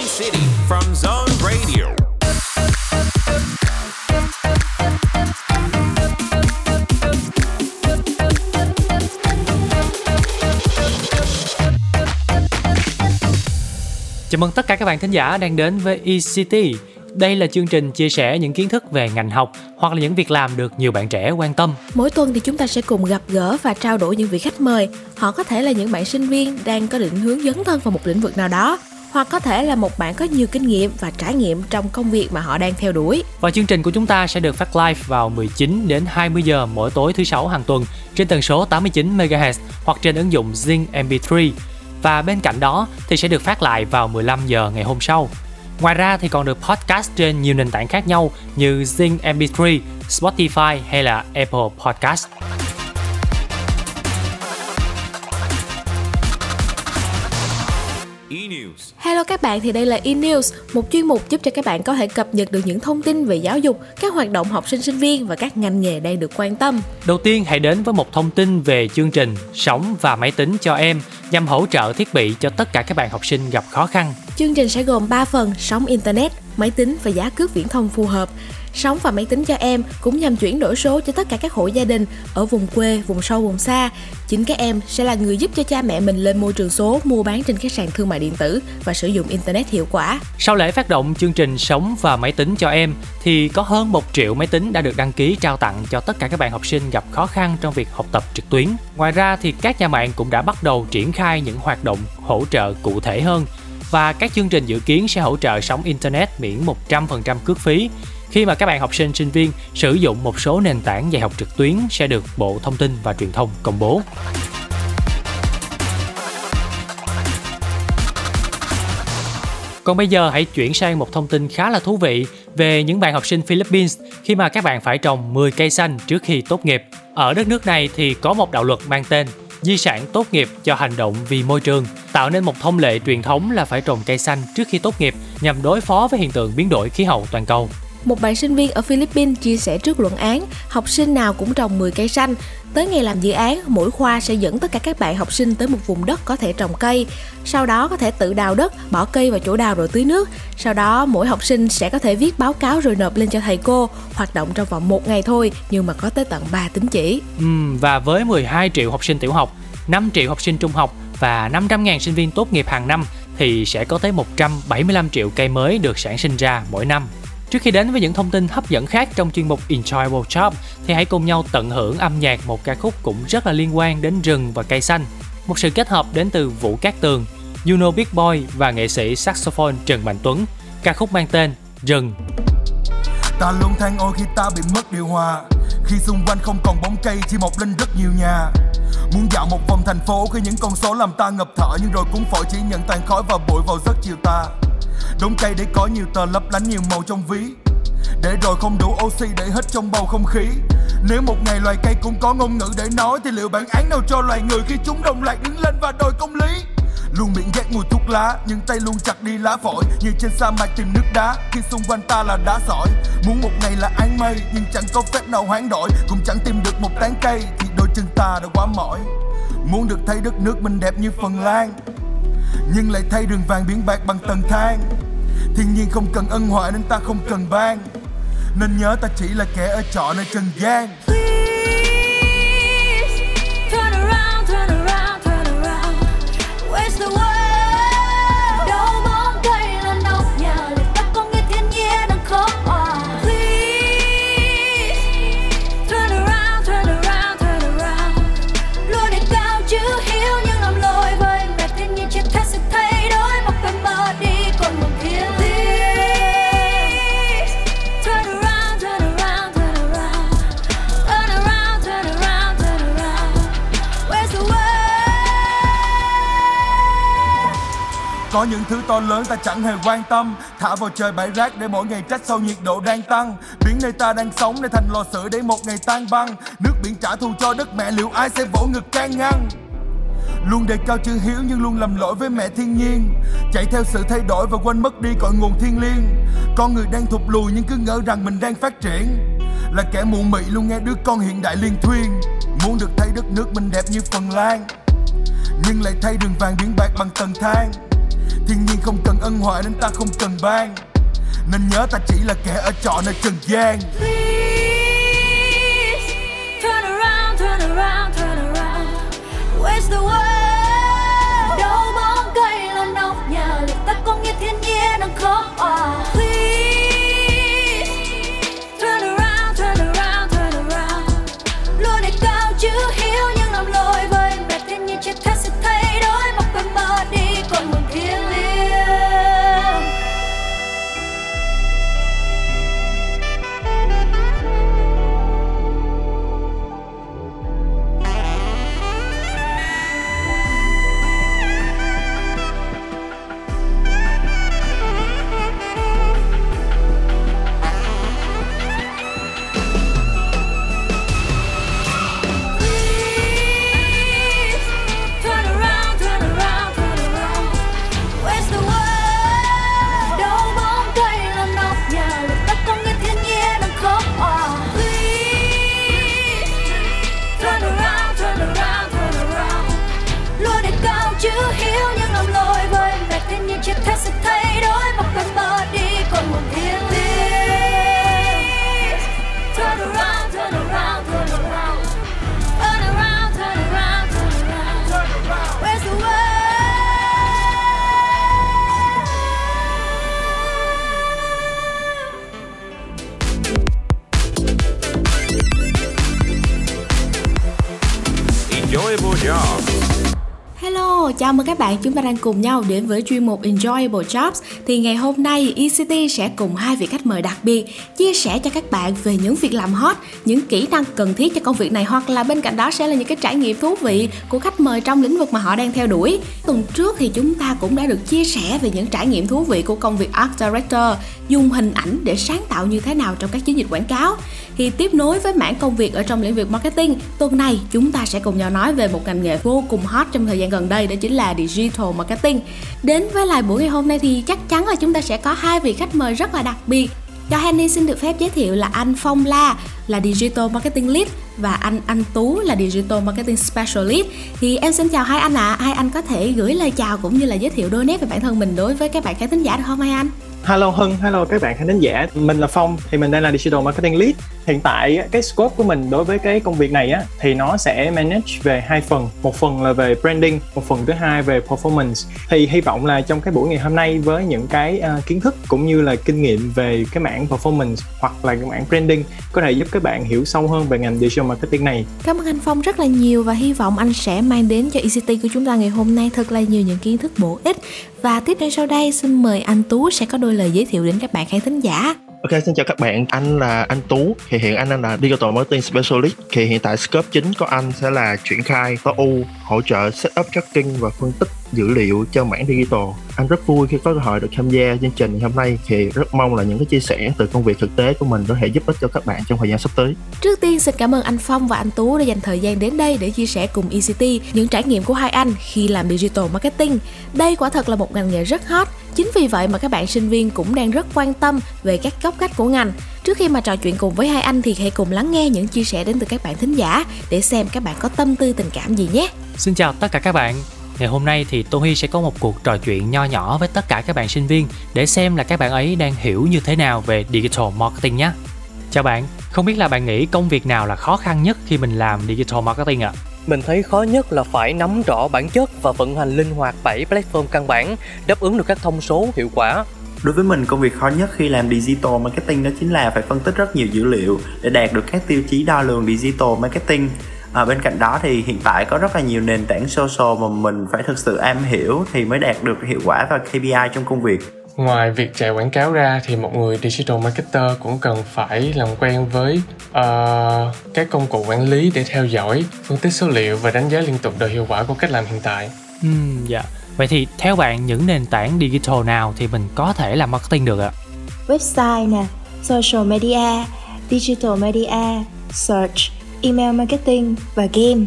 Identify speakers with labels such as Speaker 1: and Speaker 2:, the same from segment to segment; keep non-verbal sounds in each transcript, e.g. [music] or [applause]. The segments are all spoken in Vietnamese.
Speaker 1: E-City from Zone Radio.
Speaker 2: Chào mừng tất cả các bạn thính giả đang đến với eCity. Đây là chương trình chia sẻ những kiến thức về ngành học hoặc là những việc làm được nhiều bạn trẻ quan tâm.
Speaker 3: Mỗi tuần thì chúng ta sẽ cùng gặp gỡ và trao đổi những vị khách mời. Họ có thể là những bạn sinh viên đang có định hướng dấn thân vào một lĩnh vực nào đó hoặc có thể là một bạn có nhiều kinh nghiệm và trải nghiệm trong công việc mà họ đang theo đuổi.
Speaker 2: Và chương trình của chúng ta sẽ được phát live vào 19 đến 20 giờ mỗi tối thứ sáu hàng tuần trên tần số 89 MHz hoặc trên ứng dụng Zing MP3. Và bên cạnh đó thì sẽ được phát lại vào 15 giờ ngày hôm sau. Ngoài ra thì còn được podcast trên nhiều nền tảng khác nhau như Zing MP3, Spotify hay là Apple Podcast.
Speaker 3: Hello các bạn, thì đây là eNews, một chuyên mục giúp cho các bạn có thể cập nhật được những thông tin về giáo dục, các hoạt động học sinh sinh viên và các ngành nghề đang được quan tâm.
Speaker 2: Đầu tiên hãy đến với một thông tin về chương trình Sống và máy tính cho em nhằm hỗ trợ thiết bị cho tất cả các bạn học sinh gặp khó khăn.
Speaker 3: Chương trình sẽ gồm 3 phần sóng Internet, máy tính và giá cước viễn thông phù hợp. Sóng và máy tính cho em cũng nhằm chuyển đổi số cho tất cả các hộ gia đình ở vùng quê, vùng sâu, vùng xa. Chính các em sẽ là người giúp cho cha mẹ mình lên môi trường số, mua bán trên các sàn thương mại điện tử và sử dụng Internet hiệu quả.
Speaker 2: Sau lễ phát động chương trình Sống và máy tính cho em thì có hơn 1 triệu máy tính đã được đăng ký trao tặng cho tất cả các bạn học sinh gặp khó khăn trong việc học tập trực tuyến. Ngoài ra thì các nhà mạng cũng đã bắt đầu triển khai những hoạt động hỗ trợ cụ thể hơn và các chương trình dự kiến sẽ hỗ trợ sóng internet miễn 100% cước phí khi mà các bạn học sinh sinh viên sử dụng một số nền tảng dạy học trực tuyến sẽ được Bộ Thông tin và Truyền thông công bố. Còn bây giờ hãy chuyển sang một thông tin khá là thú vị về những bạn học sinh Philippines khi mà các bạn phải trồng 10 cây xanh trước khi tốt nghiệp. Ở đất nước này thì có một đạo luật mang tên Di sản tốt nghiệp cho hành động vì môi trường, tạo nên một thông lệ truyền thống là phải trồng cây xanh trước khi tốt nghiệp nhằm đối phó với hiện tượng biến đổi khí hậu toàn cầu.
Speaker 3: Một bạn sinh viên ở Philippines chia sẻ trước luận án, học sinh nào cũng trồng 10 cây xanh. Tới ngày làm dự án, mỗi khoa sẽ dẫn tất cả các bạn học sinh tới một vùng đất có thể trồng cây. Sau đó có thể tự đào đất, bỏ cây vào chỗ đào rồi tưới nước. Sau đó mỗi học sinh sẽ có thể viết báo cáo rồi nộp lên cho thầy cô. Hoạt động trong vòng một ngày thôi nhưng mà có tới tận 3 tín chỉ.
Speaker 2: Ừ, và với 12 triệu học sinh tiểu học, 5 triệu học sinh trung học và 500.000 sinh viên tốt nghiệp hàng năm thì sẽ có tới 175 triệu cây mới được sản sinh ra mỗi năm. Trước khi đến với những thông tin hấp dẫn khác trong chuyên mục Enjoy World Shop thì hãy cùng nhau tận hưởng âm nhạc một ca khúc cũng rất là liên quan đến rừng và cây xanh. Một sự kết hợp đến từ Vũ Cát Tường, You Know Big Boy và nghệ sĩ saxophone Trần Mạnh Tuấn. Ca khúc mang tên Rừng.
Speaker 4: Ta luôn than ôi khi ta bị mất điều hòa Khi xung quanh không còn bóng cây chỉ mọc lên rất nhiều nhà Muốn dạo một vòng thành phố khi những con số làm ta ngập thở Nhưng rồi cũng phổi chỉ nhận tàn khói và bụi vào giấc chiều ta Đống cây để có nhiều tờ lấp lánh nhiều màu trong ví. Để rồi không đủ oxy để hít trong bầu không khí. Nếu một ngày loài cây cũng có ngôn ngữ để nói, Thì liệu bản án nào cho loài người khi chúng đồng loạt đứng lên và đòi công lý? Luôn miệng ghét mùi thuốc lá, Nhưng tay luôn chặt đi lá phổi. Như trên sa mạc tìm nước đá, Khi xung quanh ta là đá sỏi. Muốn một ngày là án mây, Nhưng chẳng có phép nào hoán đổi. Cũng chẳng tìm được một tán cây, Thì đôi chân ta đã quá mỏi. Muốn được thấy đất nước mình đẹp như Phần Lan. Nhưng lại thay đường vàng biến bạc bằng tầng thang. Thiên nhiên không cần ân huệ nên ta không cần ban. Nên nhớ ta chỉ là kẻ ở trọ nơi trần gian.
Speaker 5: Có
Speaker 4: những thứ to lớn ta chẳng hề quan tâm. Thả vào trời bãi rác để mỗi ngày trách sau nhiệt độ đang tăng. Biến nơi ta đang sống nơi thành lò sưởi để một ngày tan băng. Nước biển trả thù cho đất mẹ, liệu ai sẽ vỗ ngực can ngăn? Luôn đề cao chữ hiếu nhưng luôn lầm lỗi với mẹ thiên nhiên. Chạy theo sự thay đổi và quên mất đi cội nguồn thiên liêng. Con người đang thụt lùi nhưng cứ ngỡ rằng mình đang phát triển. Là kẻ mụ mị luôn nghe đứa con hiện đại liên thuyên. Muốn được thấy đất nước mình đẹp như Phần Lan, Nhưng lại thay đường vàng biển bạc bằng tầng thang thiên nhiên không cần ân huệ nên ta không cần ban nên nhớ ta chỉ là kẻ ở trọ nơi trần gian
Speaker 5: Please turn around, turn around, turn around. Where's the world? Đâu bóng cây là nóc nhà Liệu ta có nghe thiên nhiên đang khóc à Please
Speaker 3: bạn chúng ta đang cùng nhau đến với chuyên mục Enjoyable Jobs. Thì ngày hôm nay ECT sẽ cùng hai vị khách mời đặc biệt chia sẻ cho các bạn về những việc làm hot, những kỹ năng cần thiết cho công việc này hoặc là bên cạnh đó sẽ là những cái trải nghiệm thú vị của khách mời trong lĩnh vực mà họ đang theo đuổi. Tuần trước thì chúng ta cũng đã được chia sẻ về những trải nghiệm thú vị của công việc Art Director, dùng hình ảnh để sáng tạo như thế nào trong các chiến dịch quảng cáo. Thì tiếp nối với mảng công việc ở trong lĩnh vực marketing, tuần này chúng ta sẽ cùng nhau nói về một ngành nghề vô cùng hot trong thời gian gần đây, đó chính là digital marketing. Đến với lại buổi ngày hôm nay thì chắc chắn là chúng ta sẽ có hai vị khách mời rất là đặc biệt. Cho Henny xin được phép giới thiệu là anh Phong La, là Digital Marketing Lead và anh Anh Tú là Digital Marketing Specialist. Thì em xin chào hai anh ạ. Hai anh có thể gửi lời chào cũng như là giới thiệu đôi nét về bản thân mình đối với các bạn khán thính giả được không hai anh?
Speaker 6: Hello Hưng, hello các bạn khán thính giả. Mình là Phong, thì mình đang là Digital Marketing Lead. Hiện tại cái scope của mình đối với cái công việc này á thì nó sẽ manage về hai phần. Một phần là về branding, một phần thứ hai về performance. Thì hy vọng là trong cái buổi ngày hôm nay với những cái uh, kiến thức cũng như là kinh nghiệm về cái mảng performance hoặc là cái mảng branding có thể giúp các bạn hiểu sâu hơn về ngành digital marketing này.
Speaker 3: Cảm ơn anh Phong rất là nhiều và hy vọng anh sẽ mang đến cho ECT của chúng ta ngày hôm nay thật là nhiều những kiến thức bổ ích. Và tiếp theo sau đây xin mời anh Tú sẽ có đôi lời giới thiệu đến các bạn khán thính giả.
Speaker 7: Ok, xin chào các bạn. Anh là anh Tú. Thì hiện anh đang là Digital Marketing Specialist. Thì hiện tại scope chính của anh sẽ là triển khai tối ưu, hỗ trợ setup tracking và phân tích dữ liệu cho mảng digital. Anh rất vui khi có cơ hội được tham gia chương trình ngày hôm nay. Thì rất mong là những cái chia sẻ từ công việc thực tế của mình có thể giúp ích cho các bạn trong thời gian sắp tới.
Speaker 3: Trước tiên xin cảm ơn anh Phong và anh Tú đã dành thời gian đến đây để chia sẻ cùng ECT những trải nghiệm của hai anh khi làm digital marketing. Đây quả thật là một ngành nghề rất hot, chính vì vậy mà các bạn sinh viên cũng đang rất quan tâm về các góc cách của ngành. Trước khi mà trò chuyện cùng với hai anh thì hãy cùng lắng nghe những chia sẻ đến từ các bạn thính giả để xem các bạn có tâm tư tình cảm gì nhé.
Speaker 2: Xin chào tất cả các bạn. Ngày hôm nay thì Tô Huy sẽ có một cuộc trò chuyện nho nhỏ với tất cả các bạn sinh viên để xem là các bạn ấy đang hiểu như thế nào về digital marketing nhé. Chào bạn, không biết là bạn nghĩ công việc nào là khó khăn nhất khi mình làm digital marketing ạ?
Speaker 8: Mình thấy khó nhất là phải nắm rõ bản chất và vận hành linh hoạt 7 platform căn bản, đáp ứng được các thông số hiệu quả.
Speaker 9: Đối với mình, công việc khó nhất khi làm digital marketing đó chính là phải phân tích rất nhiều dữ liệu để đạt được các tiêu chí đo lường digital marketing. À, bên cạnh đó thì hiện tại có rất là nhiều nền tảng social mà mình phải thực sự am hiểu thì mới đạt được hiệu quả và KPI trong công việc.
Speaker 10: Ngoài việc chạy quảng cáo ra thì một người digital marketer cũng cần phải làm quen với uh, các công cụ quản lý để theo dõi, phân tích số liệu và đánh giá liên tục độ hiệu quả của cách làm hiện tại.
Speaker 2: Ừm, dạ. Vậy thì theo bạn những nền tảng digital nào thì mình có thể làm marketing được ạ?
Speaker 11: website nè, social media, digital media, search, email marketing và game.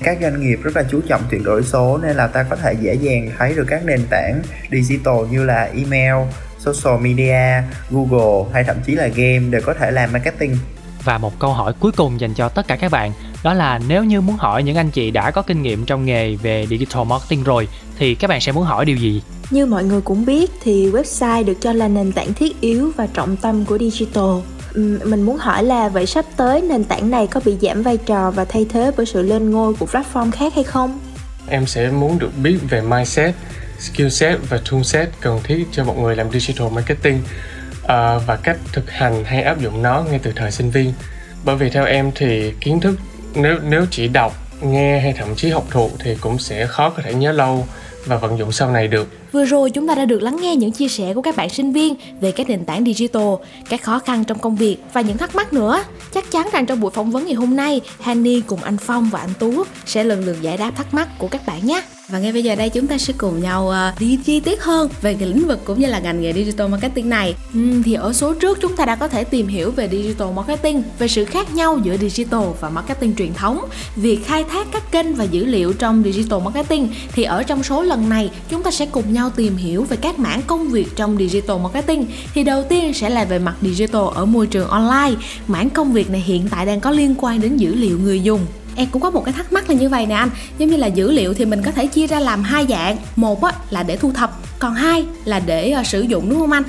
Speaker 9: Các doanh nghiệp rất là chú trọng chuyển đổi số nên là ta có thể dễ dàng thấy được các nền tảng digital như là email, social media, Google hay thậm chí là game đều có thể làm marketing.
Speaker 2: Và một câu hỏi cuối cùng dành cho tất cả các bạn đó là nếu như muốn hỏi những anh chị đã có kinh nghiệm trong nghề về digital marketing rồi thì các bạn sẽ muốn hỏi điều gì?
Speaker 11: Như mọi người cũng biết thì website được cho là nền tảng thiết yếu và trọng tâm của digital. Mình muốn hỏi là vậy sắp tới nền tảng này có bị giảm vai trò và thay thế bởi sự lên ngôi của platform khác hay không?
Speaker 10: Em sẽ muốn được biết về mindset, skill set và tool set cần thiết cho một người làm digital marketing uh, và cách thực hành hay áp dụng nó ngay từ thời sinh viên. Bởi vì theo em thì kiến thức nếu nếu chỉ đọc, nghe hay thậm chí học thuộc thì cũng sẽ khó có thể nhớ lâu và vận dụng sau này được.
Speaker 3: Vừa rồi chúng ta đã được lắng nghe những chia sẻ của các bạn sinh viên về các nền tảng digital, các khó khăn trong công việc và những thắc mắc nữa. Chắc chắn rằng trong buổi phỏng vấn ngày hôm nay, Hanny cùng anh Phong và anh Tú sẽ lần lượt giải đáp thắc mắc của các bạn nhé. Và ngay bây giờ đây chúng ta sẽ cùng nhau uh, đi chi tiết hơn về cái lĩnh vực cũng như là ngành nghề digital marketing này. Uhm, thì ở số trước chúng ta đã có thể tìm hiểu về digital marketing, về sự khác nhau giữa digital và marketing truyền thống, việc khai thác các kênh và dữ liệu trong digital marketing. Thì ở trong số lần này chúng ta sẽ cùng nhau tìm hiểu về các mảng công việc trong digital marketing. Thì đầu tiên sẽ là về mặt digital ở môi trường online. Mảng công việc này hiện tại đang có liên quan đến dữ liệu người dùng em cũng có một cái thắc mắc là như vậy nè anh giống như là dữ liệu thì mình có thể chia ra làm hai dạng một á, là để thu thập còn hai là để uh, sử dụng đúng không anh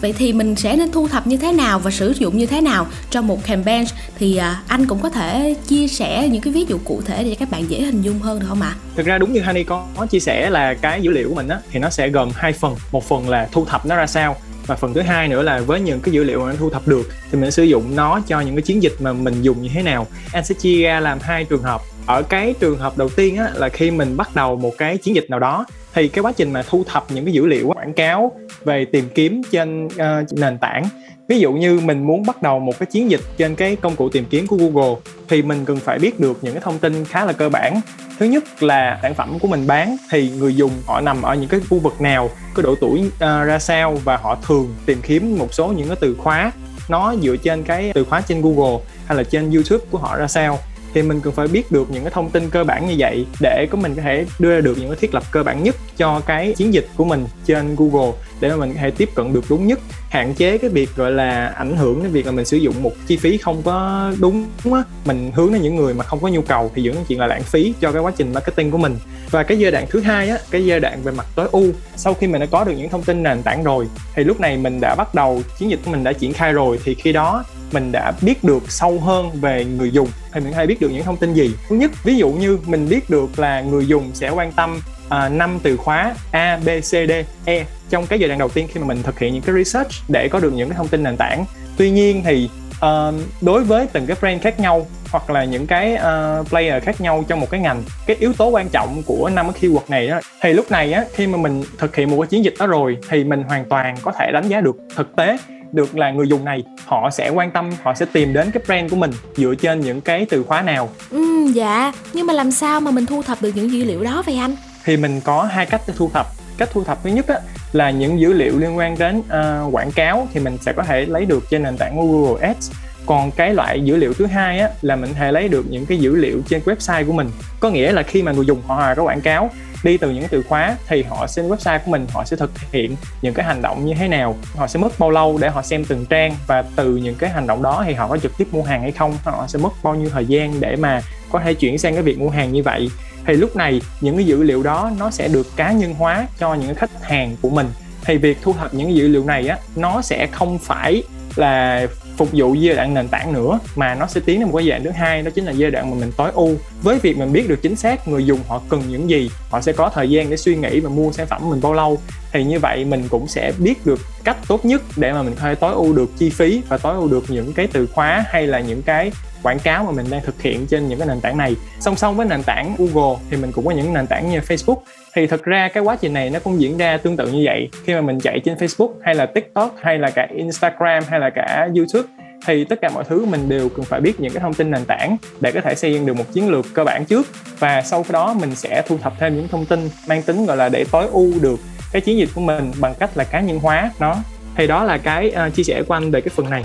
Speaker 3: vậy thì mình sẽ nên thu thập như thế nào và sử dụng như thế nào trong một campaign? Thì à, anh cũng có thể chia sẻ những cái ví dụ cụ thể để các bạn dễ hình dung hơn được không ạ?
Speaker 6: Thực ra đúng như Honey có, có chia sẻ là cái dữ liệu của mình á thì nó sẽ gồm hai phần. Một phần là thu thập nó ra sao và phần thứ hai nữa là với những cái dữ liệu mà nó thu thập được thì mình sử dụng nó cho những cái chiến dịch mà mình dùng như thế nào. Anh sẽ chia ra làm hai trường hợp ở cái trường hợp đầu tiên á, là khi mình bắt đầu một cái chiến dịch nào đó thì cái quá trình mà thu thập những cái dữ liệu quảng cáo về tìm kiếm trên uh, nền tảng. Ví dụ như mình muốn bắt đầu một cái chiến dịch trên cái công cụ tìm kiếm của Google thì mình cần phải biết được những cái thông tin khá là cơ bản. Thứ nhất là sản phẩm của mình bán thì người dùng họ nằm ở những cái khu vực nào cái độ tuổi uh, ra sao và họ thường tìm kiếm một số những cái từ khóa nó dựa trên cái từ khóa trên Google hay là trên YouTube của họ ra sao thì mình cần phải biết được những cái thông tin cơ bản như vậy để có mình có thể đưa ra được những cái thiết lập cơ bản nhất cho cái chiến dịch của mình trên Google để mà mình có thể tiếp cận được đúng nhất hạn chế cái việc, gọi là, ảnh hưởng đến việc là mình sử dụng một chi phí không có đúng á, mình hướng đến những người mà không có nhu cầu thì dẫn đến chuyện là lãng phí cho cái quá trình marketing của mình. Và cái giai đoạn thứ hai á, cái giai đoạn về mặt tối ưu, sau khi mình đã có được những thông tin nền tảng rồi, thì lúc này mình đã bắt đầu, chiến dịch của mình đã triển khai rồi, thì khi đó mình đã biết được sâu hơn về người dùng thì mình hay biết được những thông tin gì. Thứ nhất, ví dụ như mình biết được là người dùng sẽ quan tâm À, năm 5 từ khóa A, B, C, D, E trong cái giai đoạn đầu tiên khi mà mình thực hiện những cái research để có được những cái thông tin nền tảng. Tuy nhiên thì uh, đối với từng cái brand khác nhau hoặc là những cái uh, player khác nhau trong một cái ngành cái yếu tố quan trọng của năm cái keyword này đó thì lúc này á khi mà mình thực hiện một cái chiến dịch đó rồi thì mình hoàn toàn có thể đánh giá được thực tế được là người dùng này họ sẽ quan tâm họ sẽ tìm đến cái brand của mình dựa trên những cái từ khóa nào.
Speaker 3: Ừ dạ. Nhưng mà làm sao mà mình thu thập được những dữ liệu đó vậy anh?
Speaker 6: Thì mình có hai cách để thu thập. Cách thu thập thứ nhất á, là những dữ liệu liên quan đến uh, quảng cáo thì mình sẽ có thể lấy được trên nền tảng của Google Ads. Còn cái loại dữ liệu thứ hai á, là mình có thể lấy được những cái dữ liệu trên website của mình. Có nghĩa là khi mà người dùng họ hòa có quảng cáo đi từ những từ khóa thì họ trên website của mình họ sẽ thực hiện những cái hành động như thế nào họ sẽ mất bao lâu để họ xem từng trang và từ những cái hành động đó thì họ có trực tiếp mua hàng hay không họ sẽ mất bao nhiêu thời gian để mà có thể chuyển sang cái việc mua hàng như vậy thì lúc này, những cái dữ liệu đó nó sẽ được cá nhân hóa cho những khách hàng của mình. Thì việc thu thập những dữ liệu này á, nó sẽ không phải là phục vụ giai đoạn nền tảng nữa, mà nó sẽ tiến đến một cái giai đoạn thứ hai, đó chính là giai đoạn mà mình tối ưu. Với việc mình biết được chính xác người dùng họ cần những gì, họ sẽ có thời gian để suy nghĩ và mua sản phẩm mình bao lâu, thì như vậy mình cũng sẽ biết được cách tốt nhất để mà mình có thể tối ưu được chi phí và tối ưu được những cái từ khóa hay là những cái quảng cáo mà mình đang thực hiện trên những cái nền tảng này. Song song với nền tảng Google thì mình cũng có những nền tảng như Facebook thì thực ra cái quá trình này nó cũng diễn ra tương tự như vậy. Khi mà mình chạy trên Facebook hay là TikTok hay là cả Instagram hay là cả YouTube thì tất cả mọi thứ mình đều cần phải biết những cái thông tin nền tảng để có thể xây dựng được một chiến lược cơ bản trước. Và sau đó mình sẽ thu thập thêm những thông tin mang tính gọi là để tối ưu được cái chiến dịch của mình bằng cách là cá nhân hóa nó. Thì đó là cái uh, chia sẻ của anh về cái phần này.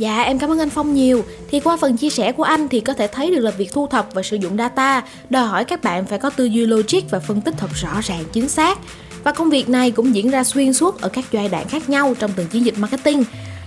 Speaker 3: Dạ em cảm ơn anh Phong nhiều Thì qua phần chia sẻ của anh thì có thể thấy được là việc thu thập và sử dụng data Đòi hỏi các bạn phải có tư duy logic và phân tích thật rõ ràng chính xác Và công việc này cũng diễn ra xuyên suốt ở các giai đoạn khác nhau trong từng chiến dịch marketing.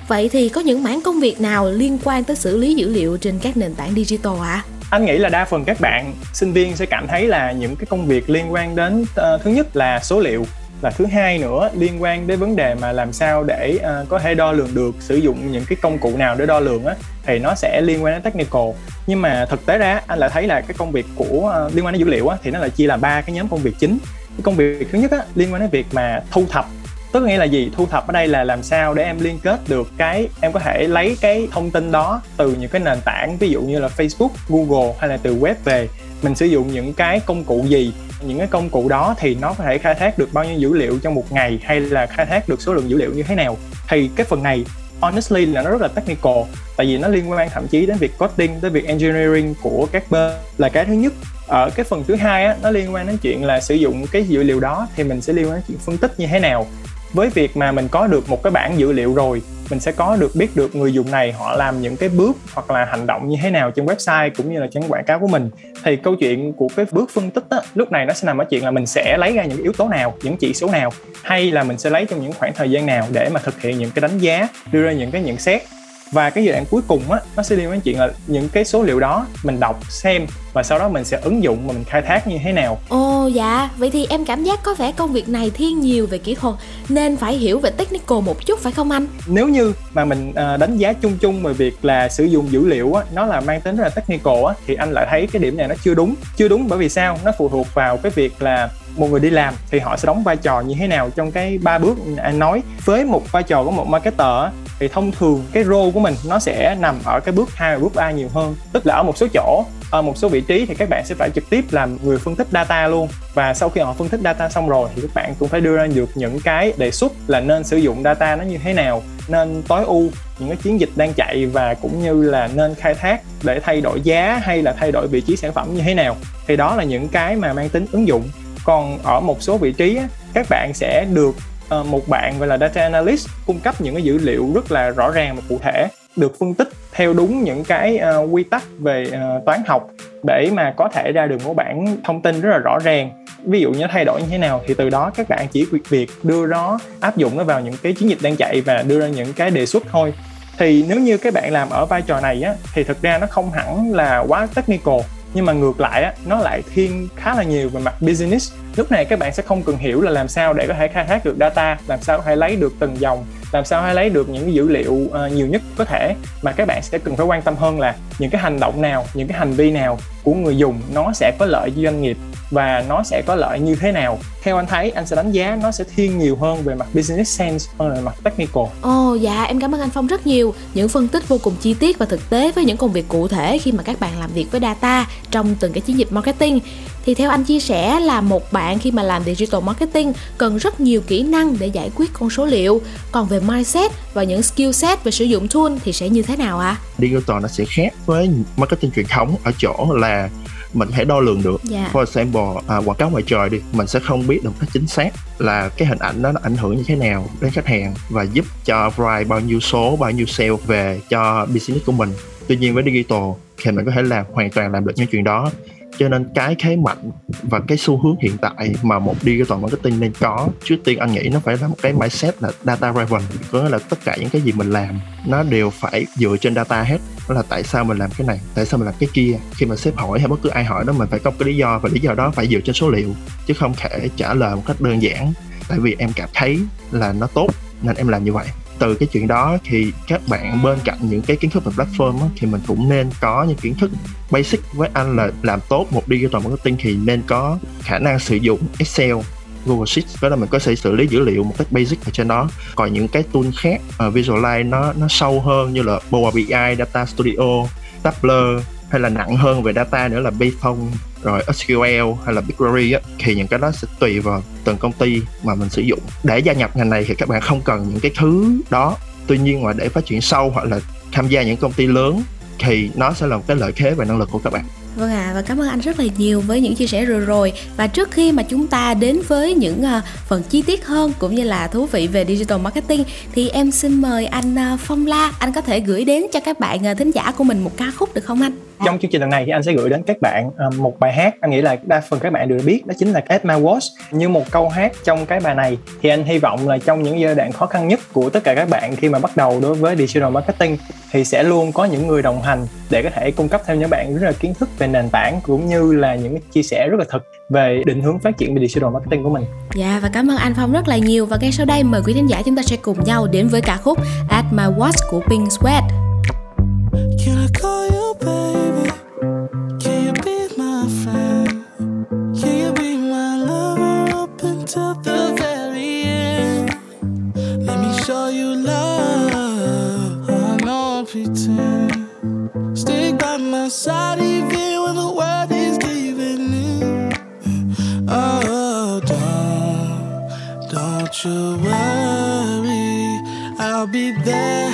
Speaker 3: Vậy thì có những mảng công việc nào liên quan tới xử lý dữ liệu trên các nền tảng digital ạ? À?
Speaker 6: anh nghĩ là đa phần các bạn sinh viên sẽ cảm thấy là những cái công việc liên quan đến uh, thứ nhất là số liệu và thứ hai nữa liên quan đến vấn đề mà làm sao để uh, có thể đo lường được sử dụng những cái công cụ nào để đo lường á thì nó sẽ liên quan đến technical. Nhưng mà thực tế ra anh lại thấy là cái công việc của uh, liên quan đến dữ liệu á thì nó lại chia là ba cái nhóm công việc chính. Cái công việc thứ nhất á liên quan đến việc mà thu thập. Tức nghĩa là gì? Thu thập ở đây là làm sao để em liên kết được cái em có thể lấy cái thông tin đó từ những cái nền tảng ví dụ như là Facebook, Google hay là từ web về. Mình sử dụng những cái công cụ gì? Những cái công cụ đó thì nó có thể khai thác được bao nhiêu dữ liệu trong một ngày hay là khai thác được số lượng dữ liệu như thế nào. Thì cái phần này, honestly là nó rất là technical, tại vì nó liên quan thậm chí đến việc coding, tới việc engineering của các bên là cái thứ nhất. Ở cái phần thứ hai á, nó liên quan đến chuyện là sử dụng cái dữ liệu đó thì mình sẽ liên quan đến chuyện phân tích như thế nào với việc mà mình có được một cái bản dữ liệu rồi mình sẽ có được biết được người dùng này họ làm những cái bước hoặc là hành động như thế nào trên website cũng như là trên quảng cáo của mình. Thì câu chuyện của cái bước phân tích á, lúc này nó sẽ nằm ở chuyện là mình sẽ lấy ra những yếu tố nào những chỉ số nào hay là mình sẽ lấy trong những khoảng thời gian nào để mà thực hiện những cái đánh giá đưa ra những cái nhận xét và cái giai đoạn cuối cùng á nó sẽ liên quan đến chuyện là những cái số liệu đó mình đọc xem và sau đó mình sẽ ứng dụng và mình khai thác như thế nào.
Speaker 3: Ồ dạ. Vậy thì em cảm giác có vẻ công việc này thiên nhiều về kỹ thuật nên phải hiểu về technical một chút phải không anh?
Speaker 6: Nếu như mà mình à, đánh giá chung chung về việc là sử dụng dữ liệu á nó là mang tính rất là technical á thì anh lại thấy cái điểm này nó chưa đúng. Chưa đúng bởi vì sao? Nó phụ thuộc vào cái việc là một người đi làm thì họ sẽ đóng vai trò như thế nào trong cái ba bước anh nói. Với một vai trò của một marketer thì thông thường cái role của mình nó sẽ nằm ở cái bước 2 và bước 3 nhiều hơn. Tức là ở một số chỗ, ở một số vị trí thì các bạn sẽ phải trực tiếp làm người phân tích data luôn. Và sau khi họ phân tích data xong rồi thì các bạn cũng phải đưa ra được những cái đề xuất là nên sử dụng data nó như thế nào, nên tối ưu những cái chiến dịch đang chạy và cũng như là nên khai thác để thay đổi giá hay là thay đổi vị trí sản phẩm như thế nào. Thì đó là những cái mà mang tính ứng dụng. Còn ở một số vị trí các bạn sẽ được Ờ, một bạn gọi là data analyst cung cấp những cái dữ liệu rất là rõ ràng và cụ thể được phân tích theo đúng những cái uh, quy tắc về uh, toán học để mà có thể ra được một bản thông tin rất là rõ ràng. Ví dụ như thay đổi như thế nào thì từ đó các bạn chỉ việc việc đưa nó áp dụng nó vào những cái chiến dịch đang chạy và đưa ra những cái đề xuất thôi. Thì nếu như các bạn làm ở vai trò này á thì thực ra nó không hẳn là quá technical nhưng mà ngược lại á nó lại thiên khá là nhiều về mặt business lúc này các bạn sẽ không cần hiểu là làm sao để có thể khai thác được data làm sao có thể lấy được từng dòng làm sao hay lấy được những dữ liệu uh, nhiều nhất có thể. Mà các bạn sẽ cần phải quan tâm hơn là những cái hành động nào những cái hành vi nào của người dùng nó sẽ có lợi cho doanh nghiệp và nó sẽ có lợi như thế nào. Theo anh thấy anh sẽ đánh giá nó sẽ thiên nhiều hơn về mặt business sense hơn là mặt technical.
Speaker 3: Ồ oh, dạ em cảm ơn anh phong rất nhiều. Những phân tích vô cùng chi tiết và thực tế với những công việc cụ thể khi mà các bạn làm việc với data trong từng cái chiến dịch marketing thì theo anh chia sẻ là một bạn khi mà làm digital marketing cần rất nhiều kỹ năng để giải quyết con số liệu còn về mindset và những skill set về sử dụng tool thì sẽ như thế nào ạ à?
Speaker 7: digital nó sẽ khác với marketing truyền thống ở chỗ là mình phải đo lường được yeah. for example à, quảng cáo ngoài trời đi mình sẽ không biết được cách chính xác là cái hình ảnh đó nó ảnh hưởng như thế nào đến khách hàng và giúp cho drive bao nhiêu số bao nhiêu sale về cho business của mình tuy nhiên với digital thì mình có thể làm hoàn toàn làm được những chuyện đó cho nên cái thế mạnh và cái xu hướng hiện tại mà một digital marketing nên có, trước tiên anh nghĩ nó phải là một cái mindset là data driven. Có nghĩa là tất cả những cái gì mình làm, nó đều phải dựa trên data hết. Đó là tại sao mình làm cái này, tại sao mình làm cái kia. Khi mà sếp hỏi hay bất cứ ai hỏi đó, mình phải có cái lý do và lý do đó phải dựa trên số liệu, chứ không thể trả lời một cách đơn giản. Tại vì em cảm thấy là nó tốt, nên em làm như vậy từ cái chuyện đó thì các bạn bên cạnh những cái kiến thức về platform á, thì mình cũng nên có những kiến thức basic với anh là làm tốt một digital marketing thì nên có khả năng sử dụng Excel Google Sheets. Đó là mình có thể xử lý dữ liệu một cách basic ở trên đó. Còn những cái tool khác uh, Visualize nó nó sâu hơn như là Power BI, Data Studio, Tableau hay là nặng hơn về data nữa là Python rồi SQL hay là BigQuery á, thì những cái đó sẽ tùy vào từng công ty mà mình sử dụng. Để gia nhập ngành này thì các bạn không cần những cái thứ đó. Tuy nhiên mà để phát triển sâu hoặc là tham gia những công ty lớn thì nó sẽ là một cái lợi thế về năng lực của các bạn.
Speaker 3: Vâng ạ, và cảm ơn anh rất là nhiều với những chia sẻ vừa rồi. Và trước khi mà chúng ta đến với những uh, phần chi tiết hơn cũng như là thú vị về digital marketing thì em xin mời anh uh, Phong La, anh có thể gửi đến cho các bạn uh, thính giả của mình một ca khúc được không anh?
Speaker 6: trong chương trình lần này thì anh sẽ gửi đến các bạn uh, một bài hát anh nghĩ là đa phần các bạn đều biết đó chính là At My Watch như một câu hát trong cái bài này thì anh hy vọng là trong những giai đoạn khó khăn nhất của tất cả các bạn khi mà bắt đầu đối với digital marketing thì sẽ luôn có những người đồng hành để có thể cung cấp thêm những bạn rất là kiến thức về nền tảng cũng như là những chia sẻ rất là thực về định hướng phát triển về digital marketing của mình.
Speaker 3: Dạ và cảm ơn anh Phong rất là nhiều và ngay sau đây mời quý khán giả chúng ta sẽ cùng nhau đến với ca khúc At My Watch của Pink Sweat.
Speaker 12: Can I call you baby? Can you be my friend? Can you be my lover up until the very end? Let me show you love. I know pretend. Stick by my side even don't, you worry. I'll be there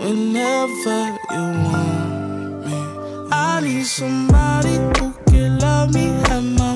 Speaker 12: whenever you want me. I need somebody who can love me at my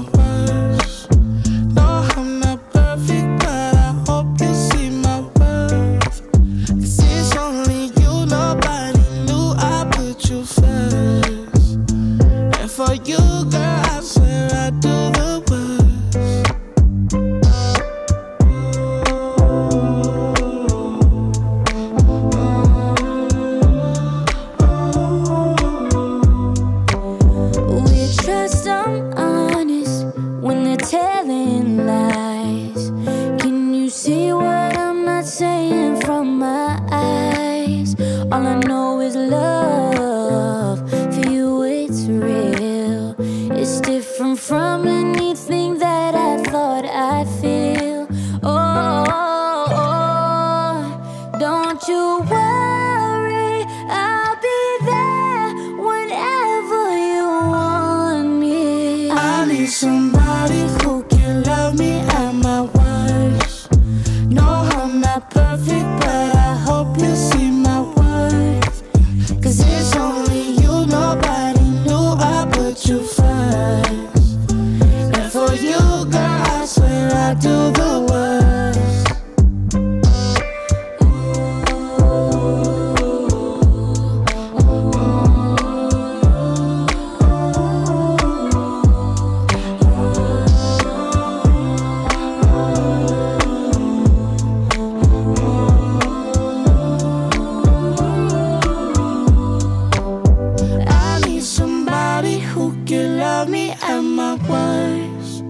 Speaker 5: love me
Speaker 12: at my worst.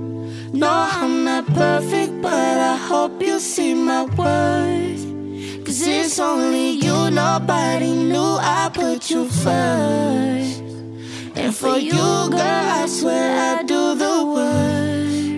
Speaker 12: No, I'm not perfect, but I hope you see my worth. Cause it's only you, nobody knew I put you first. And for you, girl, I swear I do the worst.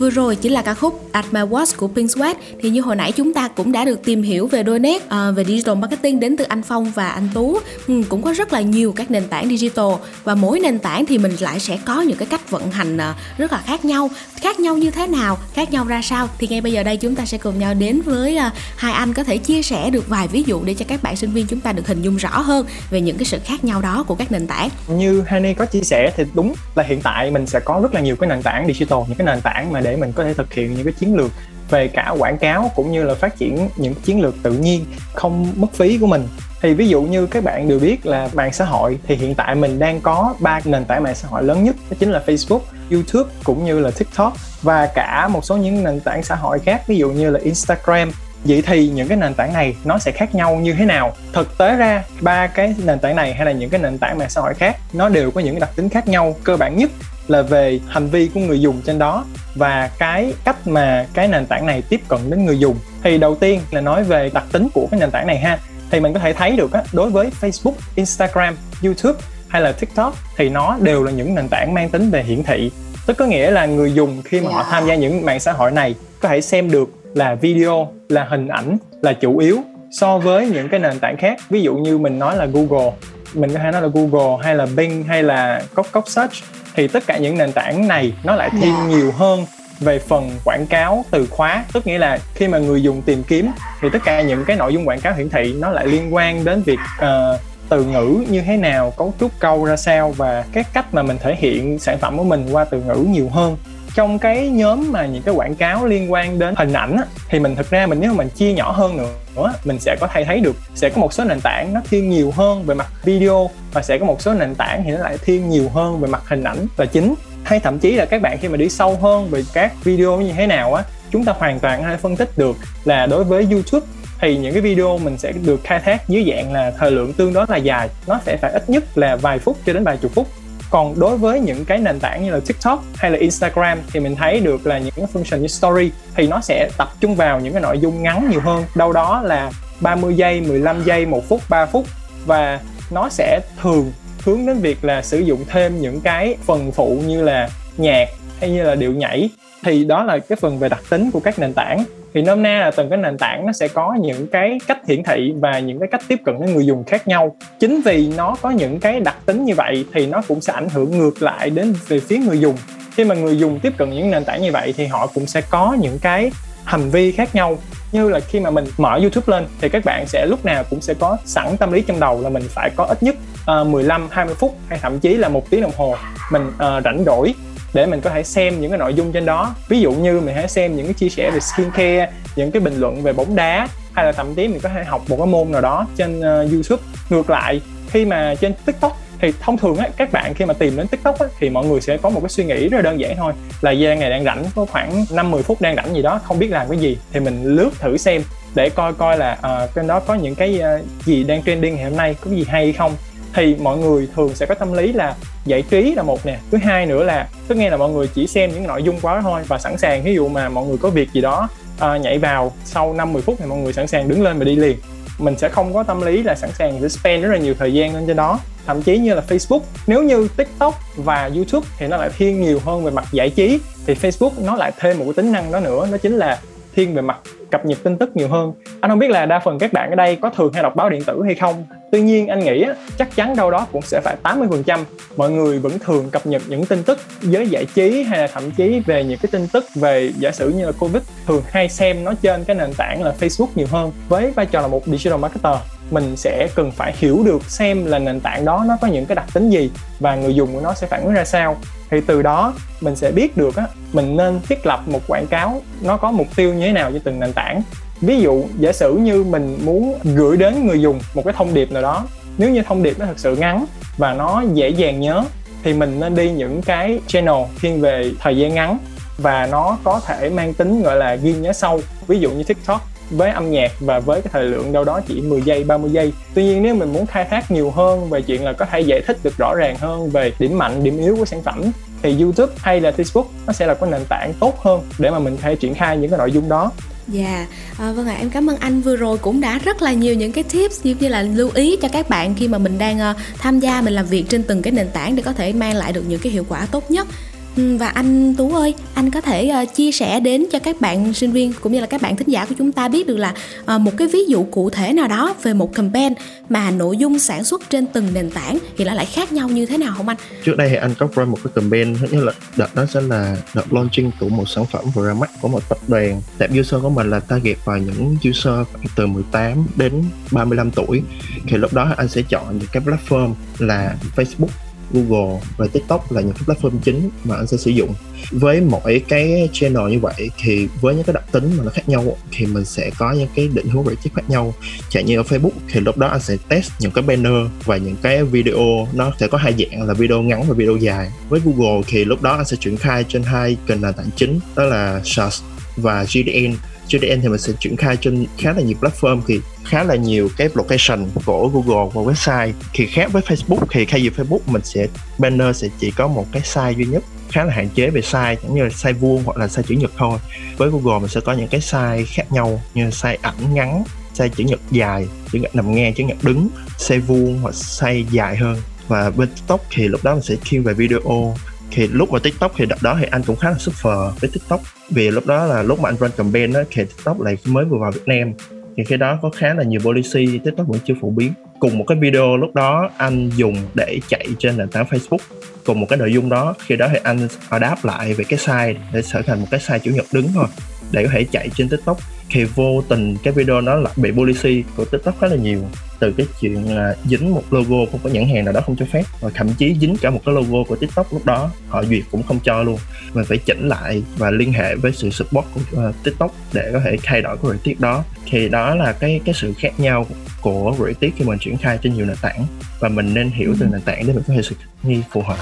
Speaker 3: Vừa rồi chỉ là ca khúc At My Watch của Pink Sweat. Thì như hồi nãy chúng ta cũng đã được tìm hiểu về đôi nét uh, về digital marketing đến từ anh Phong và anh Tú. Ừ, cũng có rất là nhiều các nền tảng digital. Và mỗi nền tảng thì mình lại sẽ có những cái cách vận hành uh, rất là khác nhau. Khác nhau như thế nào khác nhau ra sao? Thì ngay bây giờ đây chúng ta sẽ cùng nhau đến với uh, hai anh có thể chia sẻ được vài ví dụ để cho các bạn sinh viên chúng ta được hình dung rõ hơn về những cái sự khác nhau đó của các nền tảng.
Speaker 6: Như Hani có chia sẻ thì đúng là hiện tại mình sẽ có rất là nhiều cái nền tảng digital những cái nền tảng mà để để mình có thể thực hiện những cái chiến lược về cả quảng cáo cũng như là phát triển những chiến lược tự nhiên không mất phí của mình thì ví dụ như các bạn đều biết là mạng xã hội thì hiện tại mình đang có ba nền tảng mạng xã hội lớn nhất đó chính là Facebook, YouTube cũng như là TikTok và cả một số những nền tảng xã hội khác ví dụ như là Instagram Vậy thì những cái nền tảng này nó sẽ khác nhau như thế nào? Thực tế ra ba cái nền tảng này hay là những cái nền tảng mạng xã hội khác nó đều có những đặc tính khác nhau. Cơ bản nhất là về hành vi của người dùng trên đó và cái cách mà cái nền tảng này tiếp cận đến người dùng. Thì đầu tiên là nói về đặc tính của cái nền tảng này ha. Thì mình có thể thấy được á, đối với Facebook, Instagram, YouTube hay là TikTok thì nó đều là những nền tảng mang tính về hiển thị. Tức có nghĩa là người dùng khi mà họ tham gia những mạng xã hội này có thể xem được là video, là hình ảnh là chủ yếu so với những cái nền tảng khác. Ví dụ như mình nói là Google, mình có thể nói là Google hay là Bing hay là Cốc Cốc Search thì tất cả những nền tảng này nó lại thiên
Speaker 13: Yeah.
Speaker 6: nhiều hơn về phần quảng cáo từ khóa tức nghĩa là khi mà người dùng tìm kiếm thì tất cả những cái nội dung quảng cáo hiển thị nó lại liên quan đến việc ờ, từ ngữ như thế nào cấu trúc câu ra sao và cái cách mà mình thể hiện sản phẩm của mình qua từ ngữ nhiều hơn trong cái nhóm mà những cái quảng cáo liên quan đến hình ảnh á, thì mình thực ra mình nếu mà mình chia nhỏ hơn nữa mình sẽ có thay thấy được sẽ có một số nền tảng nó thiên nhiều hơn về mặt video và sẽ có một số nền tảng thì nó lại thiên nhiều hơn về mặt hình ảnh là chính. Hay thậm chí là các bạn khi mà đi sâu hơn về các video như thế nào á chúng ta hoàn toàn hay phân tích được là đối với YouTube thì những cái video mình sẽ được khai thác dưới dạng là thời lượng tương đối là dài nó sẽ phải ít nhất là vài phút cho đến vài chục phút còn đối với những cái nền tảng như là TikTok hay là Instagram thì mình thấy được là những cái function như story thì nó sẽ tập trung vào những cái nội dung ngắn nhiều hơn. Đâu đó là 30 giây, 15 giây, 1 phút, 3 phút. Và nó sẽ thường hướng đến việc là sử dụng thêm những cái phần phụ như là nhạc hay như là điệu nhảy. Thì đó là cái phần về đặc tính của các nền tảng thì nôm na là từng cái nền tảng nó sẽ có những cái cách hiển thị và những cái cách tiếp cận đến người dùng khác nhau. Chính vì nó có những cái đặc tính như vậy thì nó cũng sẽ ảnh hưởng ngược lại đến về phía người dùng. Khi mà người dùng tiếp cận những nền tảng như vậy thì họ cũng sẽ có những cái hành vi khác nhau. Như là khi mà mình mở YouTube lên thì các bạn sẽ lúc nào cũng sẽ có sẵn tâm lý trong đầu là mình phải có ít nhất uh, 15 20 phút hay thậm chí là một tiếng đồng hồ mình uh, rảnh rỗi để mình có thể xem những cái nội dung trên đó. Ví dụ như mình hãy xem những cái chia sẻ về skincare những cái bình luận về bóng đá hay là thậm chí mình có thể học một cái môn nào đó trên uh, YouTube. Ngược lại khi mà trên TikTok thì thông thường á, các bạn khi mà tìm đến TikTok á, thì mọi người sẽ có một cái suy nghĩ rất là đơn giản thôi. Là gian này đang rảnh có khoảng 5 10 phút đang rảnh gì đó không biết làm cái gì thì mình lướt thử xem để coi coi là uh, trên đó có những cái uh, gì đang trending ngày hôm nay có gì hay không thì mọi người thường sẽ có tâm lý là giải trí là một nè thứ hai nữa là tức nghe là mọi người chỉ xem những nội dung quá thôi và sẵn sàng ví dụ mà mọi người có việc gì đó à, nhảy vào sau 5 10 phút thì mọi người sẵn sàng đứng lên và đi liền. Mình sẽ không có tâm lý là sẵn sàng để spend rất là nhiều thời gian lên trên đó. Thậm chí như là Facebook nếu như TikTok và YouTube thì nó lại thiên nhiều hơn về mặt giải trí thì Facebook nó lại thêm một cái tính năng đó nữa đó chính là thiên về mặt cập nhật tin tức nhiều hơn. Anh không biết là đa phần các bạn ở đây có thường hay đọc báo điện tử hay không? Tuy nhiên, anh nghĩ chắc chắn đâu đó cũng sẽ phải 80% mọi người vẫn thường cập nhật những tin tức giới giải trí hay là thậm chí về những cái tin tức về giả sử như là covid thường hay xem nó trên cái nền tảng là facebook nhiều hơn. Với vai trò là một digital marketer, mình sẽ cần phải hiểu được xem là nền tảng đó nó có những cái đặc tính gì và người dùng của nó sẽ phản ứng ra sao. Thì từ đó, mình sẽ biết được á, mình nên thiết lập một quảng cáo nó có mục tiêu như thế nào cho từng nền tảng ví dụ, giả sử như mình muốn gửi đến người dùng một cái thông điệp nào đó, nếu như thông điệp nó thật sự ngắn và nó dễ dàng nhớ, thì mình nên đi những cái channel thiên về thời gian ngắn và nó có thể mang tính gọi là ghi nhớ sâu. Ví dụ như tiktok với âm nhạc và với cái thời lượng đâu đó chỉ 10 giây 30 giây. Tuy nhiên nếu mình muốn khai thác nhiều hơn về chuyện là có thể giải thích được rõ ràng hơn về điểm mạnh, điểm yếu của sản phẩm, thì YouTube hay là Facebook nó sẽ là cái nền tảng tốt hơn để mà mình có thể triển khai những cái nội dung đó.
Speaker 3: Dạ, yeah. à, vâng ạ, à, em cảm ơn anh vừa rồi cũng đã rất là nhiều những cái tips như như là lưu ý cho các bạn khi mà mình đang uh, tham gia mình làm việc trên từng cái nền tảng để có thể mang lại được những cái hiệu quả tốt nhất. Ừ, và anh Tú ơi, anh có thể uh, chia sẻ đến cho các bạn sinh viên cũng như là các bạn thính giả của chúng ta biết được là uh, một cái ví dụ cụ thể nào đó về một campaign mà nội dung sản xuất trên từng nền tảng thì nó lại khác nhau như thế nào không anh?
Speaker 7: Trước đây thì anh có run một cái campaign thứ nhất là đợt đó sẽ là đợt launching của một sản phẩm vừa ra mắt của một tập đoàn. Tệp user của mình là target vào những user từ 18 đến 35 tuổi. Thì lúc đó anh sẽ chọn những cái platform là Facebook Google và TikTok là những cái platform chính mà anh sẽ sử dụng. Với mỗi cái channel như vậy thì với những cái đặc tính mà nó khác nhau thì mình sẽ có những cái định hướng creative khác nhau. Chẳng như ở Facebook thì lúc đó anh sẽ test những cái banner và những cái video, nó sẽ có hai dạng là video ngắn và video dài. Với Google thì lúc đó anh sẽ triển khai trên hai kênh nền tảng chính, đó là Search và GDN JDN thì mình sẽ triển khai trên khá là nhiều platform, thì khá là nhiều cái location của Google và website. Thì khác với Facebook thì thay vì Facebook, mình sẽ, banner sẽ chỉ có một cái size duy nhất, khá là hạn chế về size, giống như là size vuông hoặc là size chữ nhật thôi. Với Google, mình sẽ có những cái size khác nhau, như là size ảnh ngắn, size chữ nhật dài, chữ nhật nằm ngang, chữ nhật đứng, size vuông hoặc size dài hơn. Và bên TikTok thì lúc đó mình sẽ thiên về video thì lúc mà tiktok thì đợt đó thì anh cũng khá là suffer với tiktok. Vì lúc đó là lúc mà anh run campaign đó thì tiktok lại mới vừa vào việt nam. Thì khi đó có khá là nhiều policy, tiktok vẫn chưa phổ biến. Cùng một cái video lúc đó anh dùng để chạy trên nền tảng facebook. Cùng một cái nội dung đó, khi đó thì anh adapt lại về cái site để trở thành một cái site chủ nhật đứng thôi để có thể chạy trên tiktok. Thì vô tình cái video đó lại bị policy của tiktok khá là nhiều. Từ cái chuyện là dính một logo của cái nhãn hàng nào đó không cho phép. Và thậm chí dính cả một cái logo của tiktok lúc đó họ duyệt cũng không cho luôn. Mình phải chỉnh lại và liên hệ với sự support của uh, tiktok để có thể thay đổi cái tiết đó. Thì đó là cái cái sự khác nhau của rate tiết khi mình triển khai trên nhiều nền tảng. Và mình nên hiểu từ nền tảng để mình có thể thực nghi phù hợp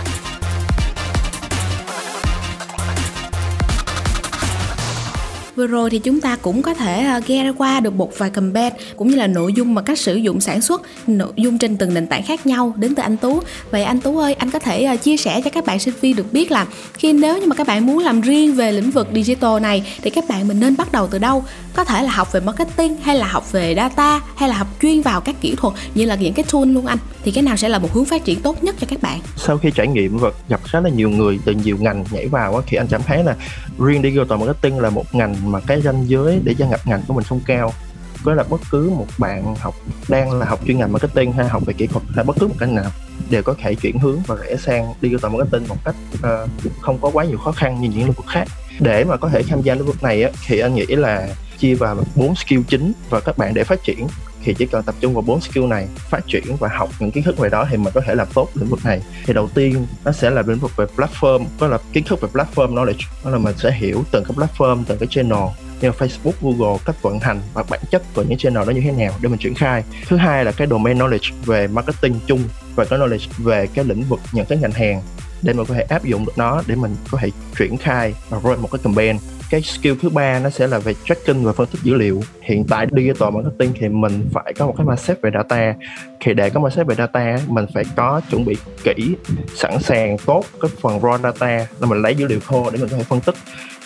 Speaker 3: Vừa rồi thì chúng ta cũng có thể ờ, ghé qua được một vài comment cũng như là nội dung mà cách sử dụng sản xuất nội dung trên từng nền tảng khác nhau đến từ anh Tú. Vậy anh Tú ơi, anh có thể ờ, chia sẻ cho các bạn sinh viên được biết là khi nếu như mà các bạn muốn làm riêng về lĩnh vực digital này thì các bạn mình nên bắt đầu từ đâu? Có thể là học về marketing hay là học về data hay là học chuyên vào các kỹ thuật như là những cái tool luôn anh. Thì cái nào sẽ là một hướng phát triển tốt nhất cho các bạn?
Speaker 7: sau khi trải nghiệm và gặp khá là nhiều người từ nhiều ngành nhảy vào thì anh cảm thấy là riêng digital marketing là một ngành mà cái ranh giới để gia nhập ngành của mình không cao. Có là bất cứ một bạn học đang là học chuyên ngành marketing hay học về kỹ thuật hay bất cứ một cái nào đều có thể chuyển hướng và rẽ sang digital marketing một cách uh, không có quá nhiều khó khăn như những lĩnh vực khác. Để mà có thể tham gia lĩnh vực này á, thì anh nghĩ là chia vào bốn skill chính và các bạn để phát triển thì chỉ cần tập trung vào bốn skill này phát triển và học những kiến thức về đó thì mình có thể làm tốt lĩnh vực này. Thì đầu tiên nó sẽ là lĩnh vực về platform đó là kiến thức về platform knowledge. Đó là mình sẽ hiểu từng cái platform từng cái channel như Facebook, Google cách vận hành và bản chất của những channel đó như thế nào để mình triển khai. Thứ hai là cái domain knowledge về marketing chung và cái knowledge về cái lĩnh vực những cái ngành hàng để mình có thể áp dụng được nó để mình có thể triển khai và run một cái campaign cái skill thứ ba nó sẽ là về tracking và phân tích dữ liệu. Hiện tại digital marketing thì mình phải có một cái mindset về data. Thì để có mindset về data, mình phải có chuẩn bị kỹ, sẵn sàng, tốt cái phần raw data, là mình lấy dữ liệu thô để mình có thể phân tích